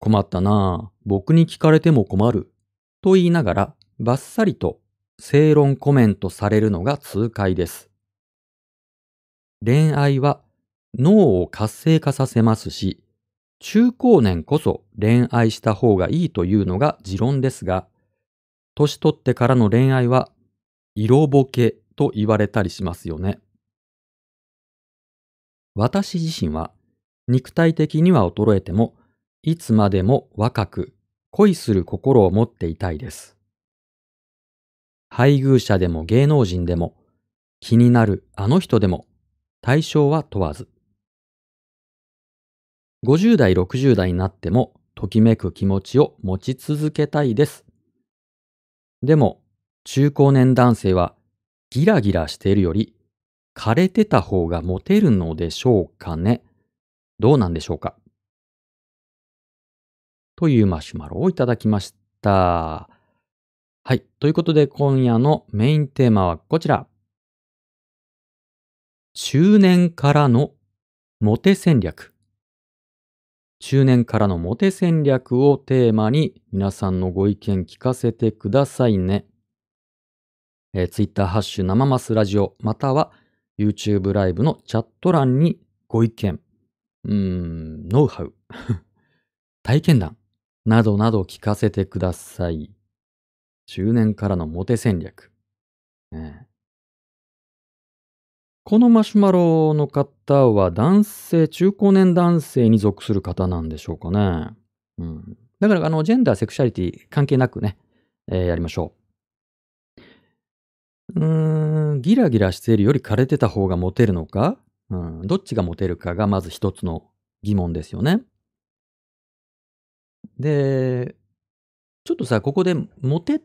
困ったなぁ、僕に聞かれても困ると言いながらバッサリと正論コメントされるのが痛快です。恋愛は脳を活性化させますし、中高年こそ恋愛した方がいいというのが持論ですが、年取ってからの恋愛は色ぼけと言われたりしますよね。私自身は肉体的には衰えても、いつまでも若く恋する心を持っていたいです。配偶者でも芸能人でも、気になるあの人でも、対象は問わず。50代、60代になっても、ときめく気持ちを持ち続けたいです。でも、中高年男性は、ギラギラしているより、枯れてた方がモテるのでしょうかねどうなんでしょうかというマシュマロをいただきました。はい。ということで今夜のメインテーマはこちら。中年からのモテ戦略。中年からのモテ戦略をテーマに皆さんのご意見聞かせてくださいね。えー、Twitter ハッシュ生マスラジオまたは YouTube ライブのチャット欄にご意見、うーん、ノウハウ、体験談などなど聞かせてください。中年からのモテ戦略。ね、このマシュマロの方は男性、中高年男性に属する方なんでしょうかね。うん、だから、あの、ジェンダー、セクシャリティ関係なくね、えー、やりましょう。うん、ギラギラしているより枯れてた方がモテるのか、うん、どっちがモテるかがまず一つの疑問ですよね。で、ちょっとさ、ここでモテっ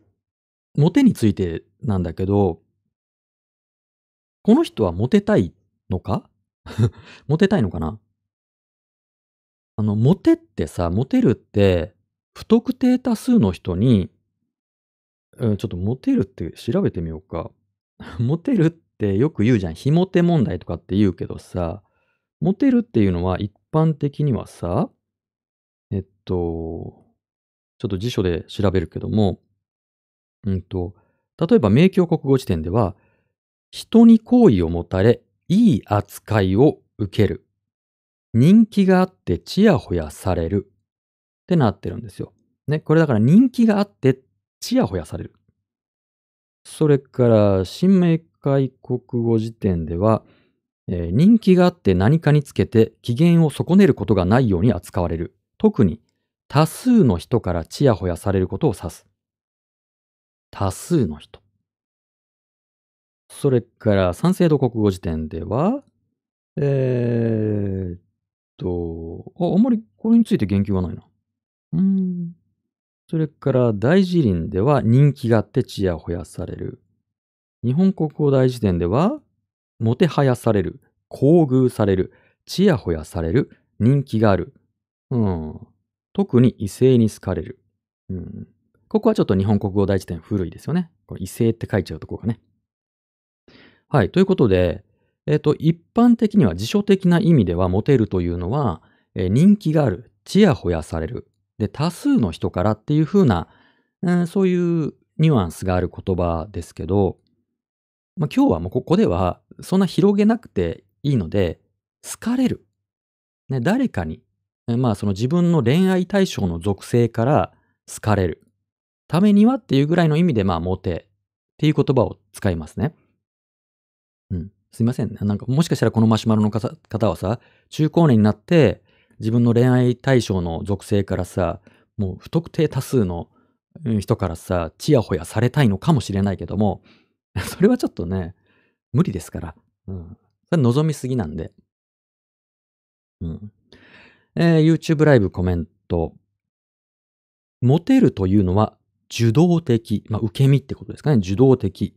モテについてなんだけど、この人はモテたいのか？モテたいのかな？あの、モテってさ、モテるって、不特定多数の人に、うん、ちょっとモテるって調べてみようか。モテるってよく言うじゃん。非モテ問題とかって言うけどさ、モテるっていうのは一般的にはさ、えっと、ちょっと辞書で調べるけども、うんと、例えば明教国語辞典では、人に好意を持たれ、いい扱いを受ける。人気があってちやほやされる。ってなってるんですよ。ね、これだから人気があってちやほやされる。それから、新明解国語辞典では、えー、人気があって何かにつけて機嫌を損ねることがないように扱われる。特に多数の人からちやほやされることを指す。多数の人。それから、三省堂国語辞典では、えー、っと、あ、あんまりこれについて言及はないな。うん。それから、大辞林では人気があってちやほやされる。日本国語大辞典では、もてはやされる、厚遇される、ちやほやされる、人気がある。うん。特に異性に好かれる。うん。ここはちょっと日本国語大辞典古いですよね。これ異性って書いちゃうとこがね。はい。ということで、えっ、ー、と、一般的には辞書的な意味ではモテるというのは、えー、人気がある、ちやほやされる、で、多数の人からっていう風な、うん、そういうニュアンスがある言葉ですけど、まあ、今日はもうここではそんな広げなくていいので、好かれる。ね、誰かに、まあその自分の恋愛対象の属性から好かれる。ためにはっていうぐらいの意味で、まあ、モテっていう言葉を使いますね。うん。すいませんね。なんか、もしかしたらこのマシュマロの方はさ、中高年になって、自分の恋愛対象の属性からさ、もう不特定多数の人からさ、ちやほやされたいのかもしれないけども、それはちょっとね、無理ですから。うん。それ望みすぎなんで。うん。えー、YouTube ライブコメント。モテるというのは受動的、まあ、受け身ってことですかね。受動的。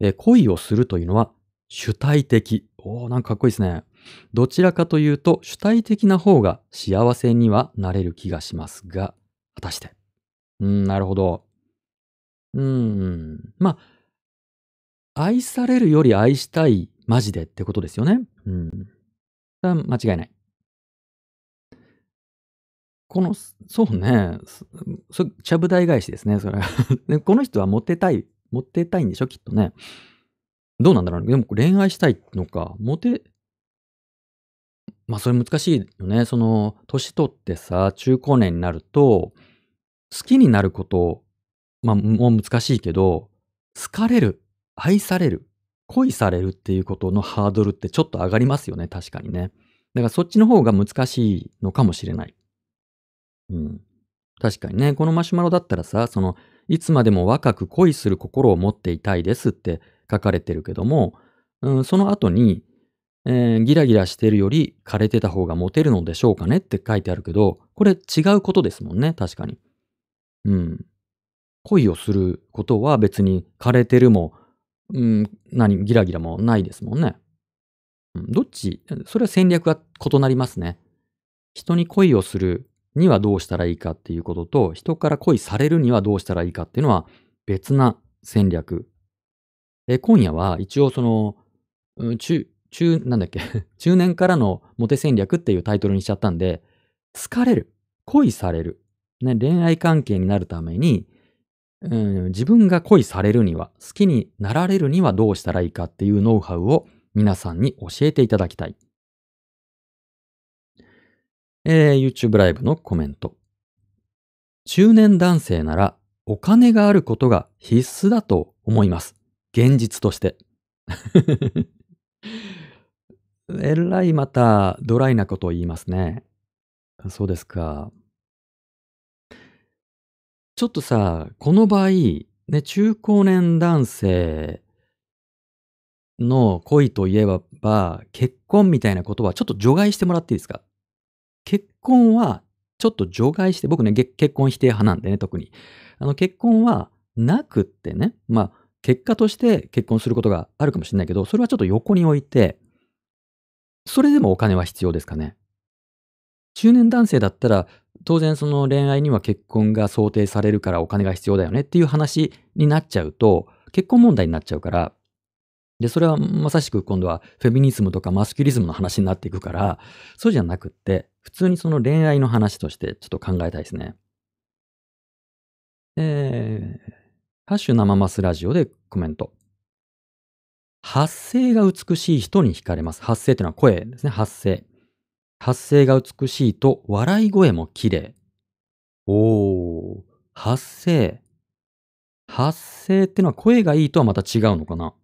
え恋をするというのは主体的。おー、なんかかっこいいですね。どちらかというと主体的な方が幸せにはなれる気がしますが、果たして。うん、なるほど。うん、まあ、愛されるより愛したい、マジでってことですよね。うん。間違いない。この、そうね。そちゃぶ台返しですね、それ。この人はモテたい、モテたいんでしょ、きっとね。どうなんだろうね。でも恋愛したいのか、モテ、まあそれ難しいよね。その、年取ってさ、中高年になると、好きになること、まあもう難しいけど、好かれる、愛される、恋されるっていうことのハードルってちょっと上がりますよね、確かにね。だからそっちの方が難しいのかもしれない。うん。確かにね、このマシュマロだったらさ、その、いつまでも若く恋する心を持っていたいですって書かれてるけども、うん、その後に、えーギラギラしてるより枯れてた方がモテるのでしょうかねって書いてあるけど、これ違うことですもんね、確かに。うん。恋をすることは別に枯れてるも、うん、何、ギラギラもないですもんね。うん、どっち、それは戦略が異なりますね。人に恋をするにはどうしたらいいかっていうことと、人から恋されるにはどうしたらいいかっていうのは別な戦略。え今夜は一応その、うん中、中、なんだっけ、中年からのモテ戦略っていうタイトルにしちゃったんで、好かれる、恋される、ね、恋愛関係になるために、うん、自分が恋されるには、好きになられるにはどうしたらいいかっていうノウハウを皆さんに教えていただきたい。えー YouTube ライブのコメント。中年男性ならお金があることが必須だと思います。現実として。えらいまたドライなことを言いますね。そうですか。ちょっとさ、この場合、ね、中高年男性の恋といえば、結婚みたいなことはちょっと除外してもらっていいですか？結婚はちょっと除外して、僕ね、結婚否定派なんでね、特に。あの、結婚はなくってね、まあ、結果として結婚することがあるかもしれないけど、それはちょっと横に置いて、それでもお金は必要ですかね。中年男性だったら、当然その恋愛には結婚が想定されるからお金が必要だよねっていう話になっちゃうと、結婚問題になっちゃうから、で、それはまさしく今度はフェミニズムとかマスキュリズムの話になっていくから、そうじゃなくって、普通にその恋愛の話としてちょっと考えたいですね。えー、ハッシュ生マスラジオでコメント。発声が美しい人に惹かれます。発声っていうのは声ですね。発声。発声が美しいと笑い声も綺麗。おー、発声。発声ってのは声がいいとはまた違うのかな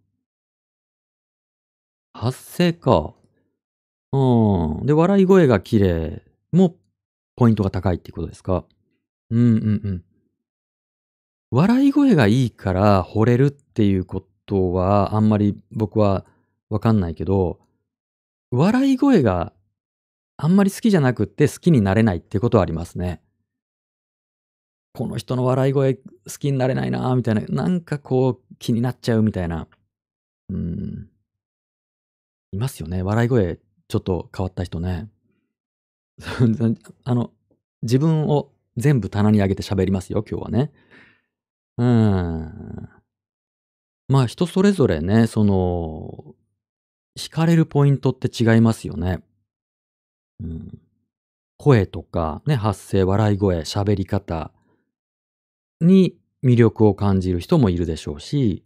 発声か。うん。で、笑い声が綺麗もポイントが高いっていうことですか？うんうんうん。笑い声がいいから惚れるっていうことはあんまり僕はわかんないけど、笑い声があんまり好きじゃなくって好きになれないってことはありますね。この人の笑い声好きになれないなみたいな、なんかこう気になっちゃうみたいな。うん。いますよね。笑い声ちょっと変わった人ね。あの、自分を全部棚に上げて喋りますよ、今日はね。うん。まあ人それぞれね、その、惹かれるポイントって違いますよね。うん。声とか、ね、発声、笑い声、喋り方に魅力を感じる人もいるでしょうし、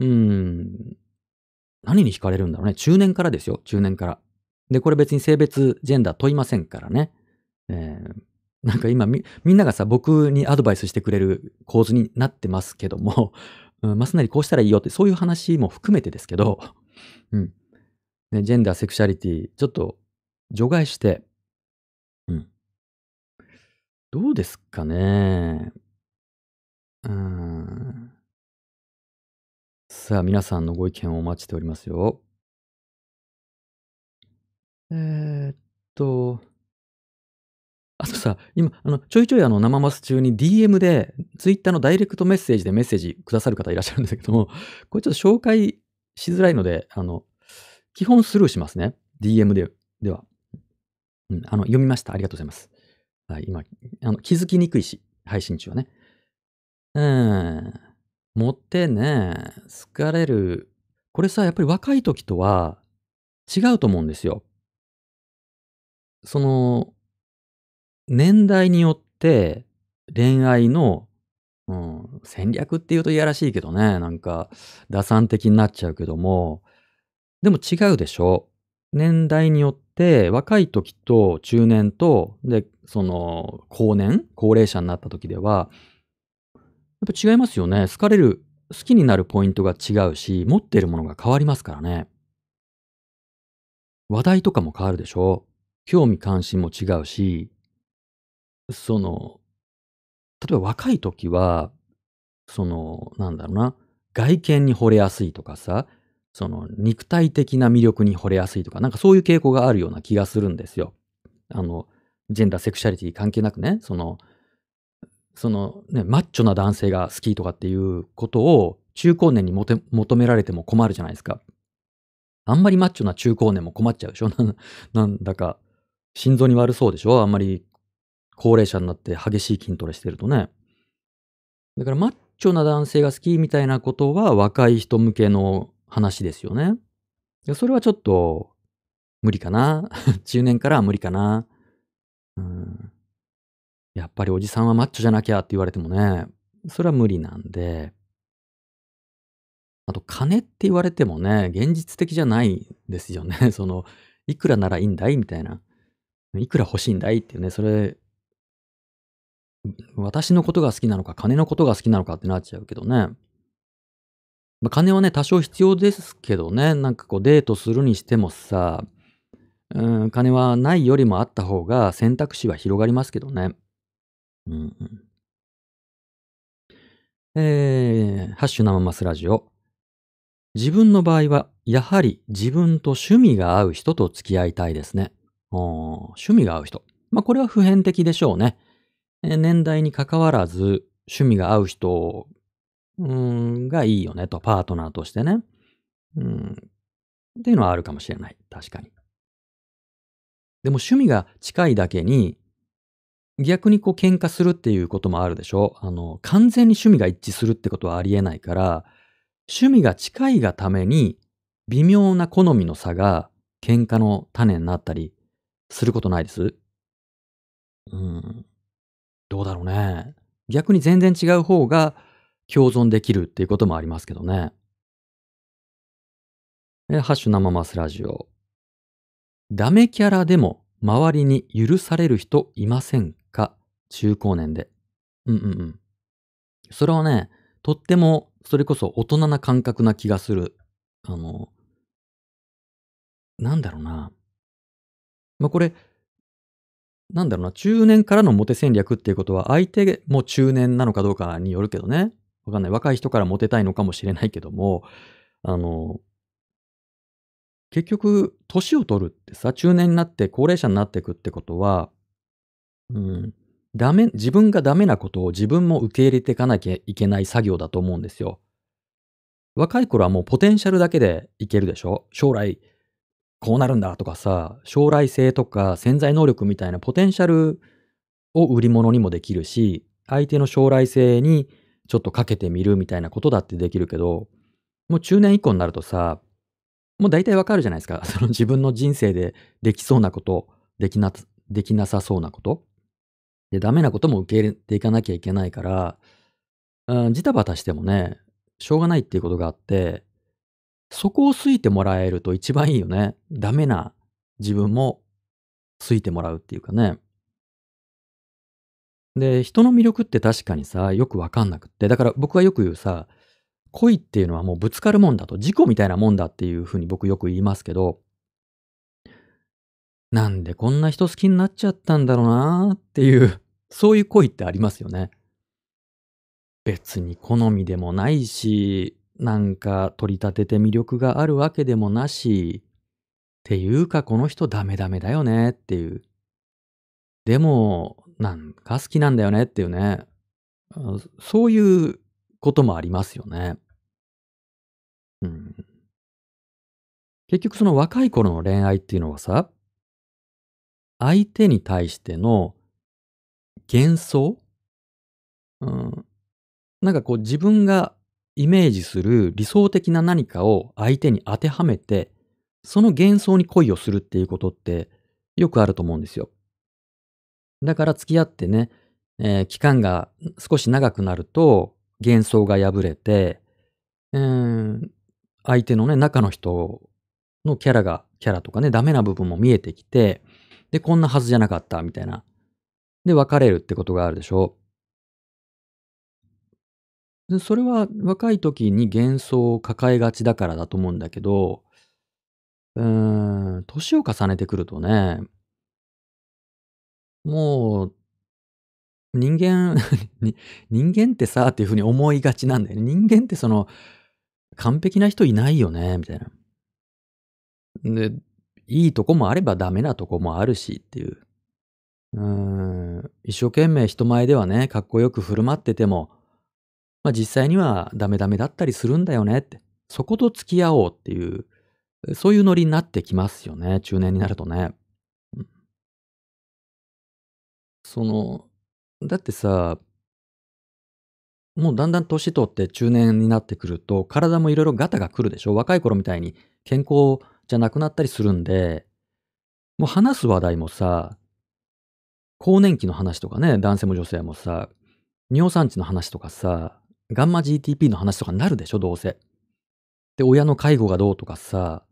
うん。何に惹かれるんだろうね。中年からですよ、中年から。で、これ別に性別、ジェンダー問いませんからね。えーなんか今み、みんながさ、僕にアドバイスしてくれる構図になってますけども、うん、ますなりこうしたらいいよって、そういう話も含めてですけど、うん。ね、ジェンダー、セクシャリティ、ちょっと除外して、うん。どうですかね。うん。さあ、皆さんのご意見をお待ちしておりますよ。えーっと、あとさ、今、あの、ちょいちょいあの、生マス中に DM で、Twitter のダイレクトメッセージでメッセージくださる方いらっしゃるんですけども、これちょっと紹介しづらいので、あの、基本スルーしますね。DM で、では。うん、あの、読みました。ありがとうございます。はい、今、あの、気づきにくいし、配信中はね。うん。モテね、好かれる。これさ、やっぱり若い時とは違うと思うんですよ。その、年代によって恋愛の、うん、戦略っていうといやらしいけどね、なんか打算的になっちゃうけども、でも違うでしょ。年代によって若い時と中年と、で、その後年、高齢者になった時では、っぱ違いますよね。好かれる、好きになるポイントが違うし、持っているものが変わりますからね。話題とかも変わるでしょ？興味関心も違うし、その、例えば若い時は、その、なんだろうな、外見に惚れやすいとかさ、その肉体的な魅力に惚れやすいとか、なんかそういう傾向があるような気がするんですよ。あの、ジェンダー、セクシャリティ関係なくね、その、そのね、マッチョな男性が好きとかっていうことを中高年にもて求められても困るじゃないですか。あんまりマッチョな中高年も困っちゃうでしょ？なんだか、心臓に悪そうでしょ？あんまり高齢者になって激しい筋トレしてるとね。だからマッチョな男性が好きみたいなことは若い人向けの話ですよね。それはちょっと無理かな？中年からは無理かな？うん。やっぱりおじさんはマッチョじゃなきゃって言われてもね、それは無理なんで。あと、金って言われてもね、現実的じゃないですよね。その、いくらならいいんだいみたいな。いくら欲しいんだいっていうね、それ、私のことが好きなのか、金のことが好きなのかってなっちゃうけどね。まあ、金はね、多少必要ですけどね、なんかこうデートするにしてもさ、うん、金はないよりもあった方が選択肢は広がりますけどね。うん。えー、ハッシュ生マスラジオ。自分の場合は、やはり自分と趣味が合う人と付き合いたいですね。趣味が合う人。まあ、これは普遍的でしょうねえ。年代に関わらず、趣味が合う人がいいよねと、パートナーとしてね。うん。っていうのはあるかもしれない。確かに。でも趣味が近いだけに、逆にこう喧嘩するっていうこともあるでしょ？あの、完全に趣味が一致するってことはありえないから、趣味が近いがために、微妙な好みの差が喧嘩の種になったりすることないです？うん。どうだろうね。逆に全然違う方が共存できるっていうこともありますけどね。ハッシュ生マスラジオ。ダメキャラでも周りに許される人いませんか？中高年で。うんうんうん。それはね、とっても、それこそ大人な感覚な気がする。あの、なんだろうな。まあ、これ、なんだろうな、中年からのモテ戦略っていうことは、相手も中年なのかどうかによるけどね。わかんない。若い人からモテたいのかもしれないけども、あの、結局、年を取るってさ、中年になって高齢者になっていくってことは、うん、ダメ、自分がダメなことを自分も受け入れていかなきゃいけない作業だと思うんですよ。若い頃はもうポテンシャルだけでいけるでしょ？将来こうなるんだとかさ、将来性とか潜在能力みたいなポテンシャルを売り物にもできるし、相手の将来性にちょっとかけてみるみたいなことだってできるけど、もう中年以降になるとさ、もう大体わかるじゃないですか。その自分の人生でできそうなこと、できな、できなさそうなこと。で、ダメなことも受け入れていかなきゃいけないから、うん、ジタバタしてもね、しょうがないっていうことがあって、そこを好いてもらえると一番いいよね。ダメな自分も好いてもらうっていうかね。で、人の魅力って確かにさ、よくわかんなくって。だから僕はよく言うさ、恋っていうのはもうぶつかるもんだと、事故みたいなもんだっていうふうに僕よく言いますけど、なんでこんな人好きになっちゃったんだろうなっていう、そういう恋ってありますよね。別に好みでもないし、なんか取り立てて魅力があるわけでもなし、っていうかこの人ダメダメだよねっていう。でも、なんか好きなんだよねっていうね。そういうこともありますよね。うん。結局その若い頃の恋愛っていうのはさ、相手に対しての幻想？うん。なんかこう自分がイメージする理想的な何かを相手に当てはめて、その幻想に恋をするっていうことってよくあると思うんですよ。だから付き合ってね、えー、期間が少し長くなると幻想が破れて、えー、相手のね、中の人のキャラが、キャラとかね、ダメな部分も見えてきて、で、こんなはずじゃなかった、みたいな。で、別れるってことがあるでしょ？で、それは若い時に幻想を抱えがちだからだと思うんだけど、うーん、年を重ねてくるとね、もう、人間 人間ってさっていう風に思いがちなんだよね。人間ってその、完璧な人いないよね、みたいな。で、いいとこもあればダメなとこもあるしっていう。うん、一生懸命人前ではね、かっこよく振る舞ってても、まあ実際にはダメダメだったりするんだよねって。そこと付き合おうっていう、そういうノリになってきますよね、中年になるとね。うん、その、だってさ、もうだんだん年取って中年になってくると、体もいろいろガタが来るでしょ？若い頃みたいに健康じゃなくなったりするんで、もう話す話題もさ、更年期の話とかね、男性も女性もさ、尿酸値の話とかさ、ガンマ GTP の話とかになるでしょ、どうせ。で、親の介護がどうとかさ、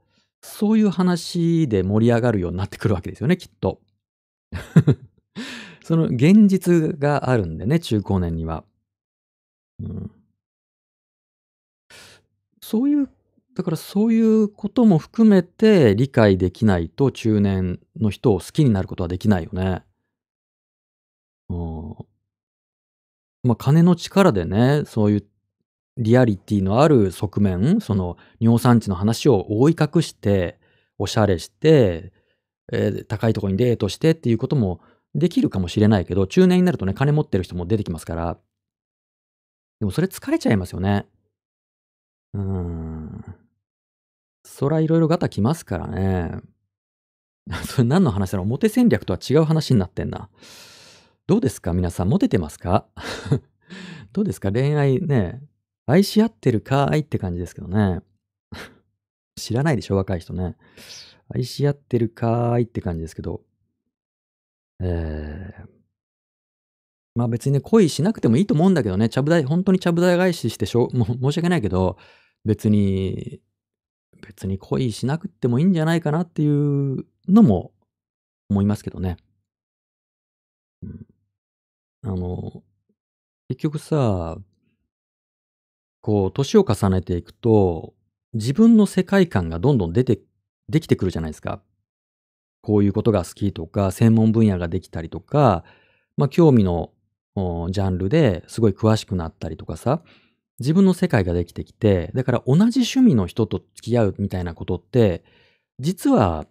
そういう話で盛り上がるようになってくるわけですよね、きっと。その現実があるんでね、中高年には。うん。そういう、だからそういうことも含めて理解できないと中年の人を好きになることはできないよね。うん。ま、金の力でね、そういうリアリティのある側面、その尿酸値の話を覆い隠して、おしゃれして、えー、高いとこにデートしてっていうこともできるかもしれないけど、中年になるとね、金持ってる人も出てきますから。でもそれ疲れちゃいますよね。うーん。そらいろいろガタきますからね。それ何の話だろうモテ戦略とは違う話になってんな。どうですか？皆さん、モテてますか？どうですか？恋愛ね。愛し合ってるか？ーいって感じですけどね。知らないでしょ？若い人ね。愛し合ってるか？ーいって感じですけど。ええ。まあ別にね、恋しなくてもいいと思うんだけどね、ちゃぶ台ほんとにちゃぶ台返ししてしょ？も申し訳ないけど、別に別に恋しなくてもいいんじゃないかなっていうのも思いますけどね。あの、結局さこう年を重ねていくと、自分の世界観がどんどん出てできてくるじゃないですか。こういうことが好きとか、専門分野ができたりとか、まあ、興味のジャンルですごい詳しくなったりとかさ、自分の世界ができてきて、だから同じ趣味の人と付き合うみたいなことって、実は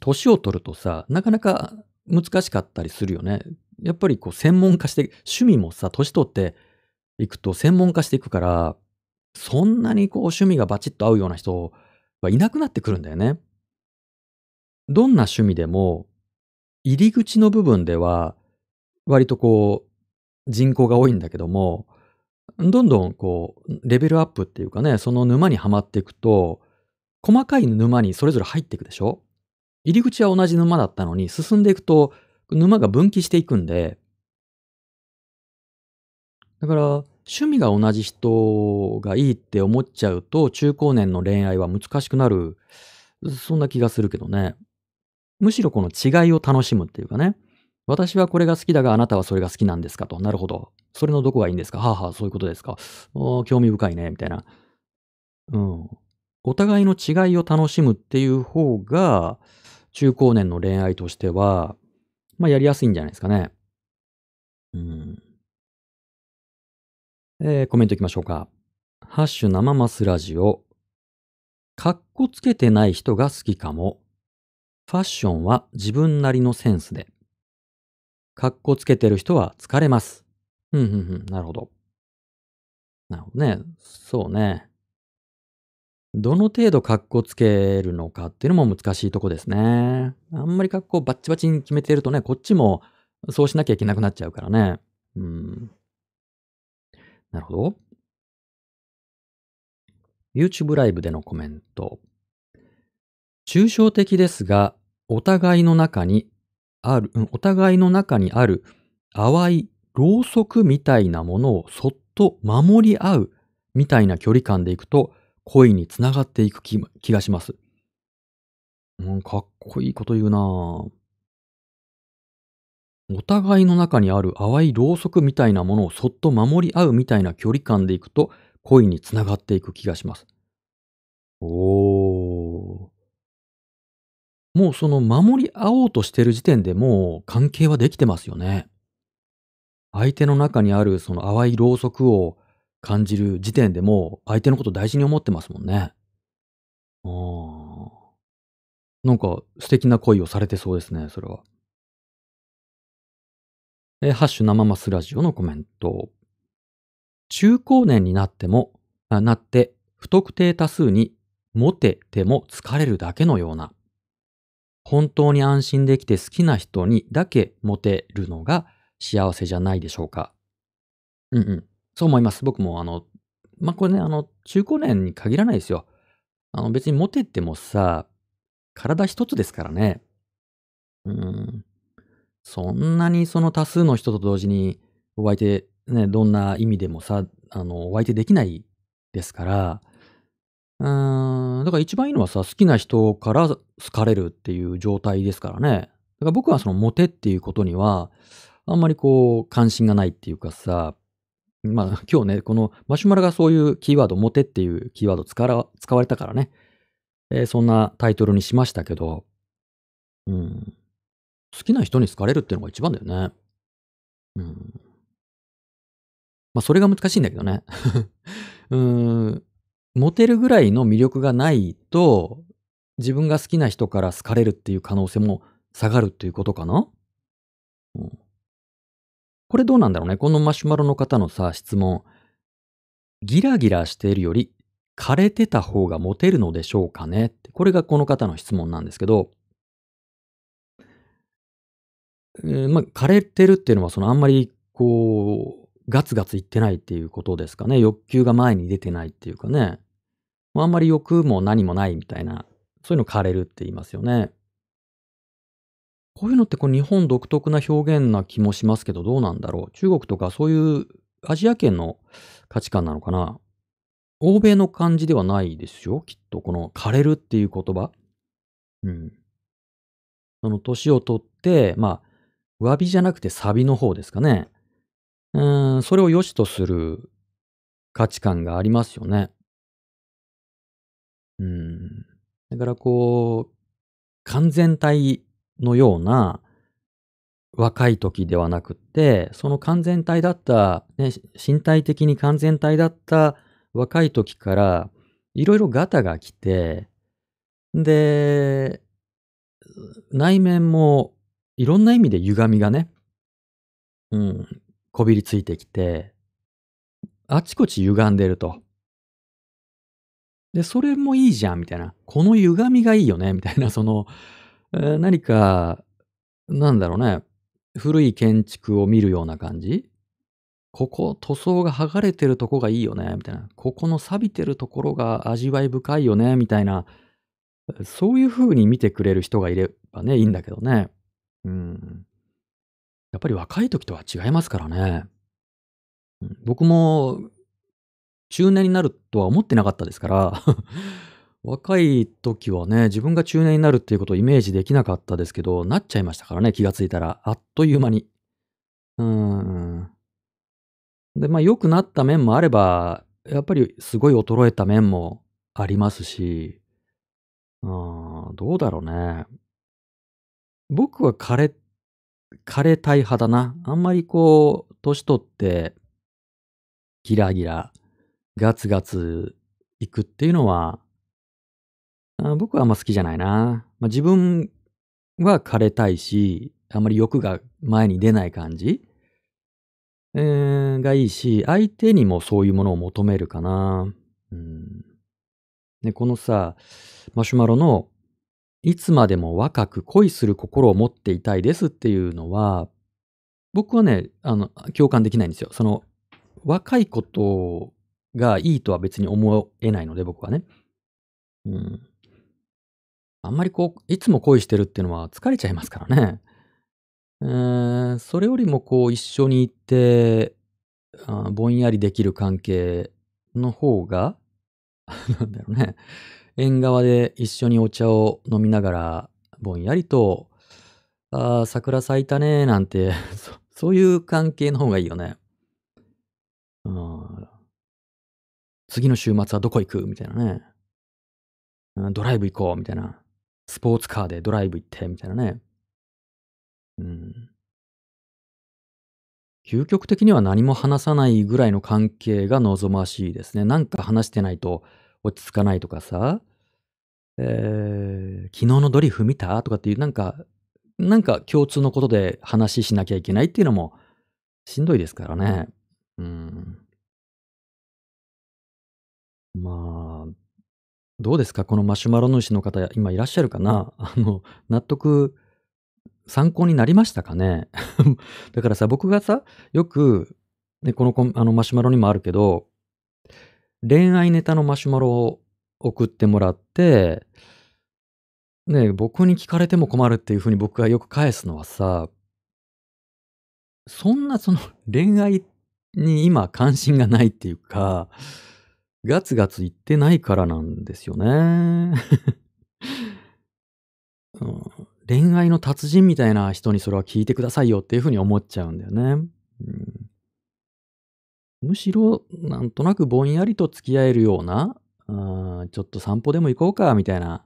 年を取るとさ、なかなか難しかったりするよね。やっぱりこう専門化して、趣味もさ、年取っていくと専門化していくから、そんなにこう趣味がバチッと合うような人はいなくなってくるんだよね。どんな趣味でも、入り口の部分では、割とこう、人口が多いんだけども、どんどんこう、レベルアップっていうかね、その沼にはまっていくと、細かい沼にそれぞれ入っていくでしょ入り口は同じ沼だったのに、進んでいくと、沼が分岐していくんで、だから、趣味が同じ人がいいって思っちゃうと、中高年の恋愛は難しくなる、そんな気がするけどね。むしろこの違いを楽しむっていうかね。私はこれが好きだがあなたはそれが好きなんですかと。なるほど。それのどこがいいんですか？はあはあ、そういうことですか。興味深いね。みたいな。うん。お互いの違いを楽しむっていう方が、中高年の恋愛としては、まあやりやすいんじゃないですかね。うん。えー、コメントいきましょうか。ハッシュ生マスラジオ。かっこつけてない人が好きかも。ファッションは自分なりのセンスで。かっこつけてる人は疲れます。ふんふんふん、なるほど。なるほどね。そうね。どの程度かっこつけるのかっていうのも難しいとこですね。あんまりかっこバッチバチに決めてるとね、こっちもそうしなきゃいけなくなっちゃうからね。うん。なるほど。YouTube ライブでのコメント。抽象的ですが、お互いの中にある、お互いの中にある淡いろうそくみたいなものをそっと守り合うみたいな距離感でいくと恋につながっていく気気がします。うん、かっこいいこと言うなぁ。お互いの中にある淡いろうそくみたいなものをそっと守り合うみたいな距離感でいくと恋につながっていく気がします。おー。もうその守り合おうとしてる時点でもう関係はできてますよね。相手の中にあるその淡いろうそくを感じる時点でもう相手のこと大事に思ってますもんね。ああ。なんか素敵な恋をされてそうですね、それは。えハッシュ生マスラジオのコメント。中高年になっても、あなって不特定多数にモテても疲れるだけのような。本当に安心できて好きな人にだけモテるのが幸せじゃないでしょうか。うんうん。そう思います。僕もあの、まあ、これね、あの、中高年に限らないですよ。あの、別にモテてもさ、体一つですからね。うん。そんなにその多数の人と同時にお相手、ね、どんな意味でもさ、あの、お相手できないですから、うーん、だから一番いいのはさ、好きな人から好かれるっていう状態ですからね。だから僕はそのモテっていうことには、あんまりこう、関心がないっていうかさ、まあ 今日ね、このマシュマロがそういうキーワード、モテっていうキーワード使わ使われたからね、えーそんなタイトルにしましたけど、うん、好きな人に好かれるっていうのが一番だよね。うん。まあそれが難しいんだけどね。うん、モテるぐらいの魅力がないと、自分が好きな人から好かれるっていう可能性も下がるっていうことかなうん。これどうなんだろうね。このマシュマロの方のさ、質問。ギラギラしているより枯れてた方がモテるのでしょうかねってこれがこの方の質問なんですけど、えーまあ、枯れてるっていうのは、そのあんまりこう、ガツガツいってないっていうことですかね。欲求が前に出てないっていうかね。ああんまり欲も何もないみたいな、そういうの枯れるって言いますよね。こういうのってこう日本独特な表現な気もしますけど、どうなんだろう？中国とかそういうアジア圏の価値観なのかな？欧米の感じではないですよ。きっとこの枯れるっていう言葉。うん。その年を取って、まあ、詫びじゃなくてサビの方ですかね。うん、それを良しとする価値観がありますよね。うん。だからこう、完全体のような若い時ではなくって、その完全体だった、ね、身体的に完全体だった若い時から、いろいろガタが来て、で、内面もいろんな意味で歪みがね、うん、こびりついてきて、あちこち歪んでると。で、それもいいじゃん、みたいな。この歪みがいいよね、みたいな、その、え何か、なんだろうね、古い建築を見るような感じ？ここ、塗装が剥がれてるとこがいいよね、みたいな。ここの錆びてるところが味わい深いよね、みたいな。そういう風に見てくれる人がいればね、いいんだけどね。うん。やっぱり若い時とは違いますからね。僕も中年になるとは思ってなかったですから、若い時はね、自分が中年になるっていうことをイメージできなかったですけど、なっちゃいましたからね、気がついたら。あっという間に。うーん。で、まあ良くなった面もあれば、やっぱりすごい衰えた面もありますし、あーどうだろうね。僕は枯れ、枯れたい派だな。あんまりこう、年取って、ギラギラ、ガツガツいくっていうのは、あ僕はあんま好きじゃないな。まあ、自分は枯れたいし、あんまり欲が前に出ない感じ、えーがいいし、相手にもそういうものを求めるかな。うん。で、このさ、マシュマロの、いつまでも若く恋する心を持っていたいですっていうのは、僕はね、あの、共感できないんですよ。その、若いことがいいとは別に思えないので、僕はね。うん。あんまりこう、いつも恋してるっていうのは疲れちゃいますからね。えーそれよりもこう、一緒にいて、あぼんやりできる関係の方が、なんだろうね。縁側で一緒にお茶を飲みながら、ぼんやりと、ああ、桜咲いたね、なんて、そそういう関係の方がいいよね。うん次の週末はどこ行く？みたいなね。うんドライブ行こうみたいな。スポーツカーでドライブ行ってみたいなね。うん。究極的には何も話さないぐらいの関係が望ましいですね。なんか話してないと落ち着かないとかさ、えー、昨日のドリフ見た？とかっていう、なんか、なんか共通のことで話しなきゃいけないっていうのもしんどいですからね。うん。まあ、どうですか？このマシュマロ主の方、今いらっしゃるかな？あの、納得、参考になりましたかね？だからさ、僕がさ、よく、ね、このあのマシュマロにもあるけど、恋愛ネタのマシュマロを送ってもらって、ね、僕に聞かれても困るっていうふうに僕がよく返すのはさ、そんなその恋愛に今関心がないっていうか、ガツガツ言ってないからなんですよね。うん、恋愛の達人みたいな人にそれは聞いてくださいよっていうふうに思っちゃうんだよね。うん、むしろ、なんとなくぼんやりと付き合えるような、あちょっと散歩でも行こうか、みたいな。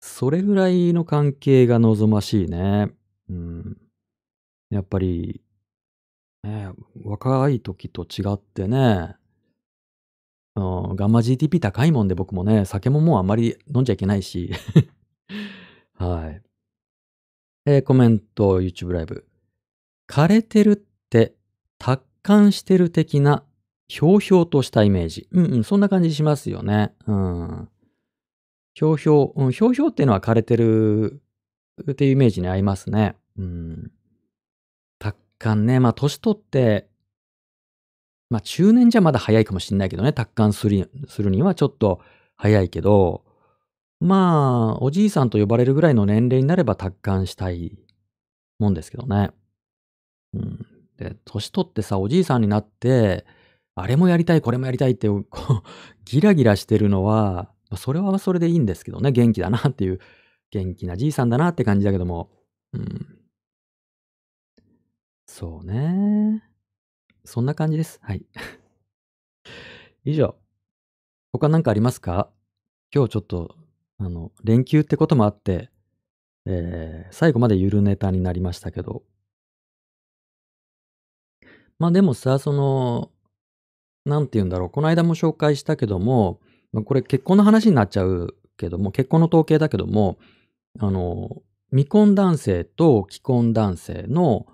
それぐらいの関係が望ましいね。うん、やっぱり、ね、若い時と違ってね、うん、ガンマ GTP 高いもんで僕もね、酒ももうあんまり飲んじゃいけないし。はい。えー、コメント、YouTube ライブ。枯れてるって達観してる的なひょうひょうとしたイメージ。うんうん、そんな感じしますよね。うん。ひょうひょう、うん、ひょうひょうっていうのは枯れてるっていうイメージに合いますね。うん。達観ね。まあ、年取ってまあ中年じゃまだ早いかもしれないけどね、達観するするにはちょっと早いけど、まあ、おじいさんと呼ばれるぐらいの年齢になれば達観したいもんですけどね。うん。で、年取ってさ、おじいさんになって、あれもやりたい、これもやりたいって、こう、ギラギラしてるのは、それはそれでいいんですけどね、元気だなっていう、元気なじいさんだなって感じだけども、うん。そうね。そんな感じです。はい。以上。他何かありますか？今日ちょっと、あの、連休ってこともあって、えー、最後までゆるネタになりましたけど。まあでもさ、その、なんて言うんだろう。この間も紹介したけども、まあ、これ結婚の話になっちゃうけども、結婚の統計だけども、あの、未婚男性と既婚男性の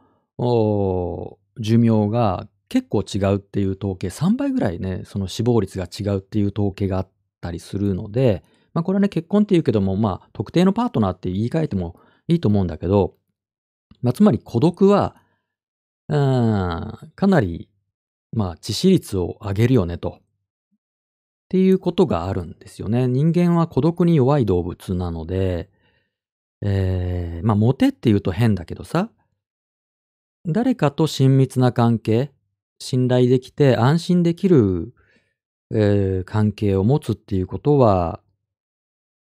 寿命が結構違うっていう統計、3倍ぐらいね、その死亡率が違うっていう統計があったりするので、まあこれはね、結婚っていうけども、まあ特定のパートナーって言い換えてもいいと思うんだけど、まあつまり孤独は、うん、かなり、まあ致死率を上げるよねと。っていうことがあるんですよね。人間は孤独に弱い動物なので、えー、まあモテって言うと変だけどさ、誰かと親密な関係、信頼できて安心できる、えー、関係を持つっていうことは、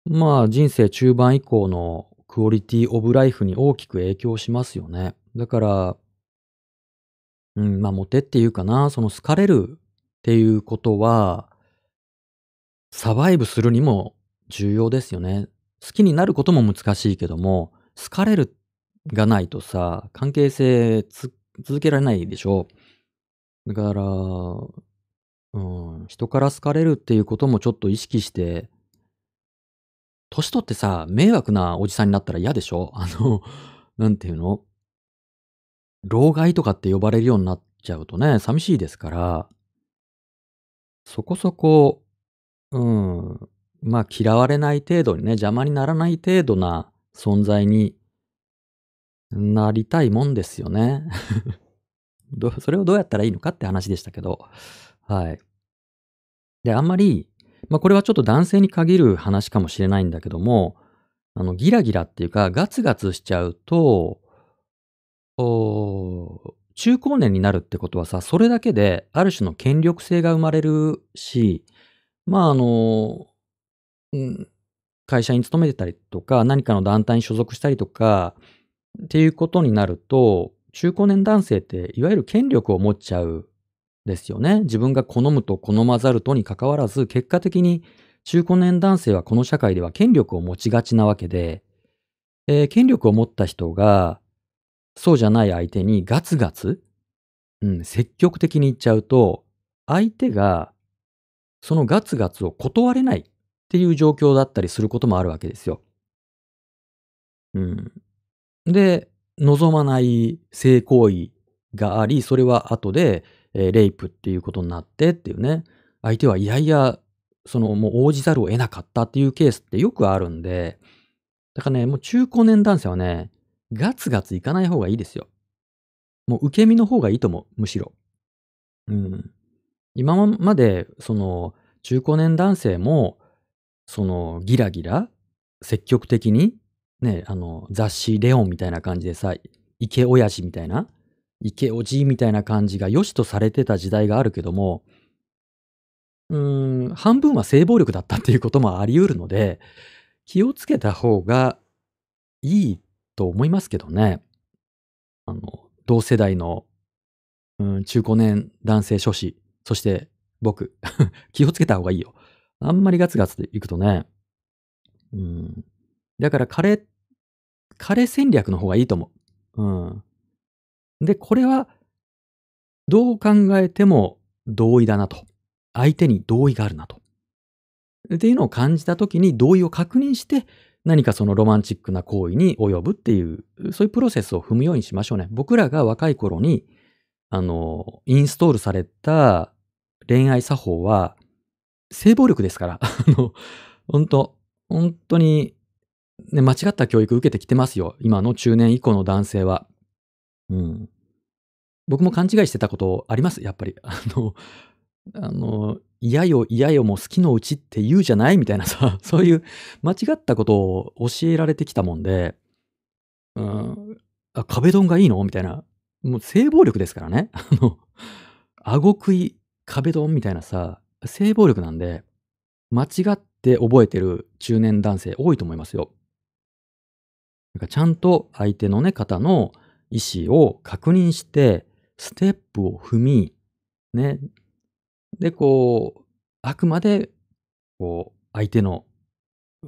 まあ人生中盤以降のクオリティオブライフに大きく影響しますよね。だから、うん、まあモテっていうかな、その好かれるっていうことは、サバイブするにも重要ですよね。好きになることも難しいけども、好かれるがないとさ、関係性続けられないでしょう。だから、うん、人から好かれるっていうこともちょっと意識して、年取ってさ、迷惑なおじさんになったら嫌でしょ？あの、なんていうの？老害とかって呼ばれるようになっちゃうとね、寂しいですから、そこそこ、うん、まあ嫌われない程度にね、邪魔にならない程度な存在になりたいもんですよね。ど、それをどうやったらいいのかって話でしたけど、はい。で、あんまり、まあこれはちょっと男性に限る話かもしれないんだけども、あの、ギラギラっていうか、ガツガツしちゃうと、お中高年になるってことはさ、それだけである種の権力性が生まれるし、まああの、うん、会社に勤めてたりとか、何かの団体に所属したりとか、っていうことになると、中高年男性っていわゆる権力を持っちゃうですよね。自分が好むと好まざるとに関わらず、結果的に中高年男性はこの社会では権力を持ちがちなわけで、えー、権力を持った人が、そうじゃない相手にガツガツうん、積極的に言っちゃうと、相手がそのガツガツを断れないっていう状況だったりすることもあるわけですよ。うん。で、望まない性行為があり、それは後で、えーレイプっていうことになってっていうね。相手はいやいや、そのもう応じざるを得なかったっていうケースってよくあるんで、だからね、もう中高年男性はね、ガツガツいかない方がいいですよ。もう受け身の方がいいと思う、むしろ。うん。今まで、その、中高年男性も、その、ギラギラ、積極的に、ね、あの、雑誌レオンみたいな感じでさ、イケオヤジみたいな、イケオジみたいな感じが良しとされてた時代があるけども、うーん、半分は性暴力だったっていうこともあり得るので、気をつけた方がいいと思いますけどね。あの、同世代の、うん、中高年男性諸子、そして僕、気をつけた方がいいよ。あんまりガツガツでいくとね。うん。だから彼、彼戦略の方がいいと思う。うん。で、これは、どう考えても同意だなと。相手に同意があるなと。っていうのを感じたときに同意を確認して、何かそのロマンチックな行為に及ぶっていう、そういうプロセスを踏むようにしましょうね。僕らが若い頃に、あの、インストールされた恋愛作法は、性暴力ですから。あの、本当本当に、ね、間違った教育受けてきてますよ。今の中年以降の男性は。うん。僕も勘違いしてたことあります、やっぱり。あの、あの、嫌よ嫌よも好きのうちって言うじゃない？みたいなさ、そういう間違ったことを教えられてきたもんで、うん、あ、壁ドンがいいの？みたいな。もう性暴力ですからね。あの、顎食い壁ドンみたいなさ、性暴力なんで、間違って覚えてる中年男性多いと思いますよ。なんかちゃんと相手のね、方の意思を確認して、ステップを踏み、ね。で、こう、あくまで、こう、相手の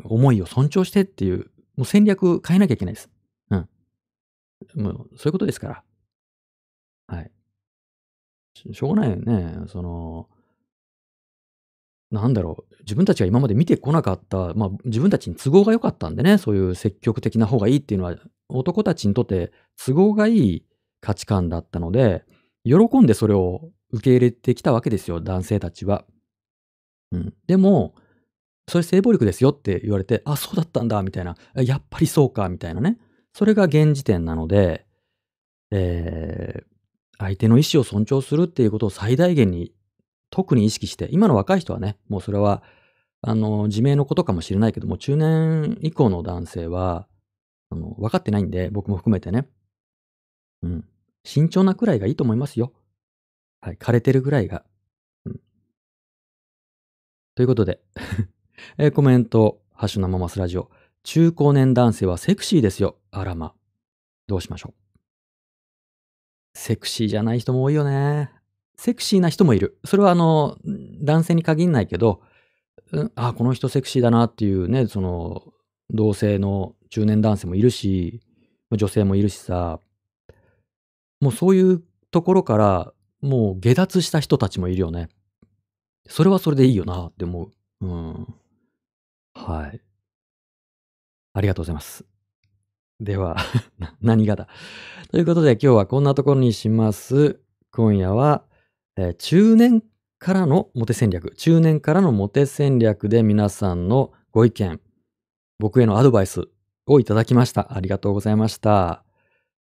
思いを尊重してっていう、もう戦略変えなきゃいけないです。うん。もう、そういうことですから。はい。ししょうがないよね。その、なんだろう、自分たちが今まで見てこなかった、まあ、自分たちに都合が良かったんでね、そういう積極的な方がいいっていうのは、男たちにとって都合がいい価値観だったので、喜んでそれを受け入れてきたわけですよ、男性たちは。うん。でも、それ性暴力ですよって言われて、あ、そうだったんだ、みたいな。やっぱりそうか、みたいなね。それが現時点なので、えー相手の意思を尊重するっていうことを最大限に特に意識して、今の若い人はね、もうそれは、あの、自明のことかもしれないけども、中年以降の男性は、あの、分かってないんで、僕も含めてね。うん。慎重なくらいがいいと思いますよ。はい。枯れてるぐらいが。うん。ということで、えコメント、ハッシュ生マスラジオ。中高年男性はセクシーですよ。あらま。どうしましょう。セクシーじゃない人も多いよね。セクシーな人もいる。それはあの、男性に限んないけど、うんあ、この人セクシーだなっていうね、その、同性の中年男性もいるし、女性もいるしさ、もうそういうところから、もう下脱した人たちもいるよね。それはそれでいいよなって思う。うん。はい。ありがとうございます。では、何がだ。ということで今日はこんなところにします。今夜は、えー中年からのモテ戦略、中年からのモテ戦略で皆さんのご意見、僕へのアドバイスをいただきました。ありがとうございました。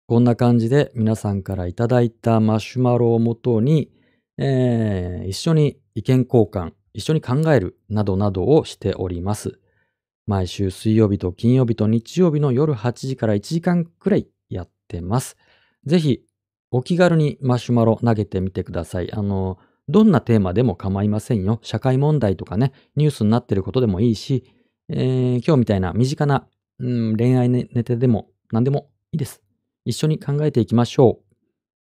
こんな感じで皆さんからいただいたマシュマロをもとに、えー一緒に意見交換、一緒に考えるなどなどをしております。毎週水曜日と金曜日と日曜日の夜8時から1時間くらいやってます。ぜひ、お気軽にマシュマロ投げてみてください。あの、どんなテーマでも構いませんよ。社会問題とかね、ニュースになってることでもいいし、えー今日みたいな身近な、うん、恋愛ネネタでも何でもいいです。一緒に考えていきましょう。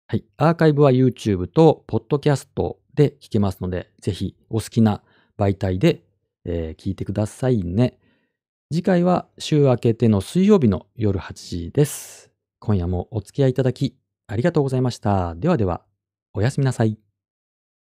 はい。アーカイブは YouTube と Podcast で聞けますので、ぜひお好きな媒体で、えー聞いてくださいね。次回は週明けての水曜日の夜8時です。今夜もお付き合いいただきありがとうございました。ではでは。おやすみなさい。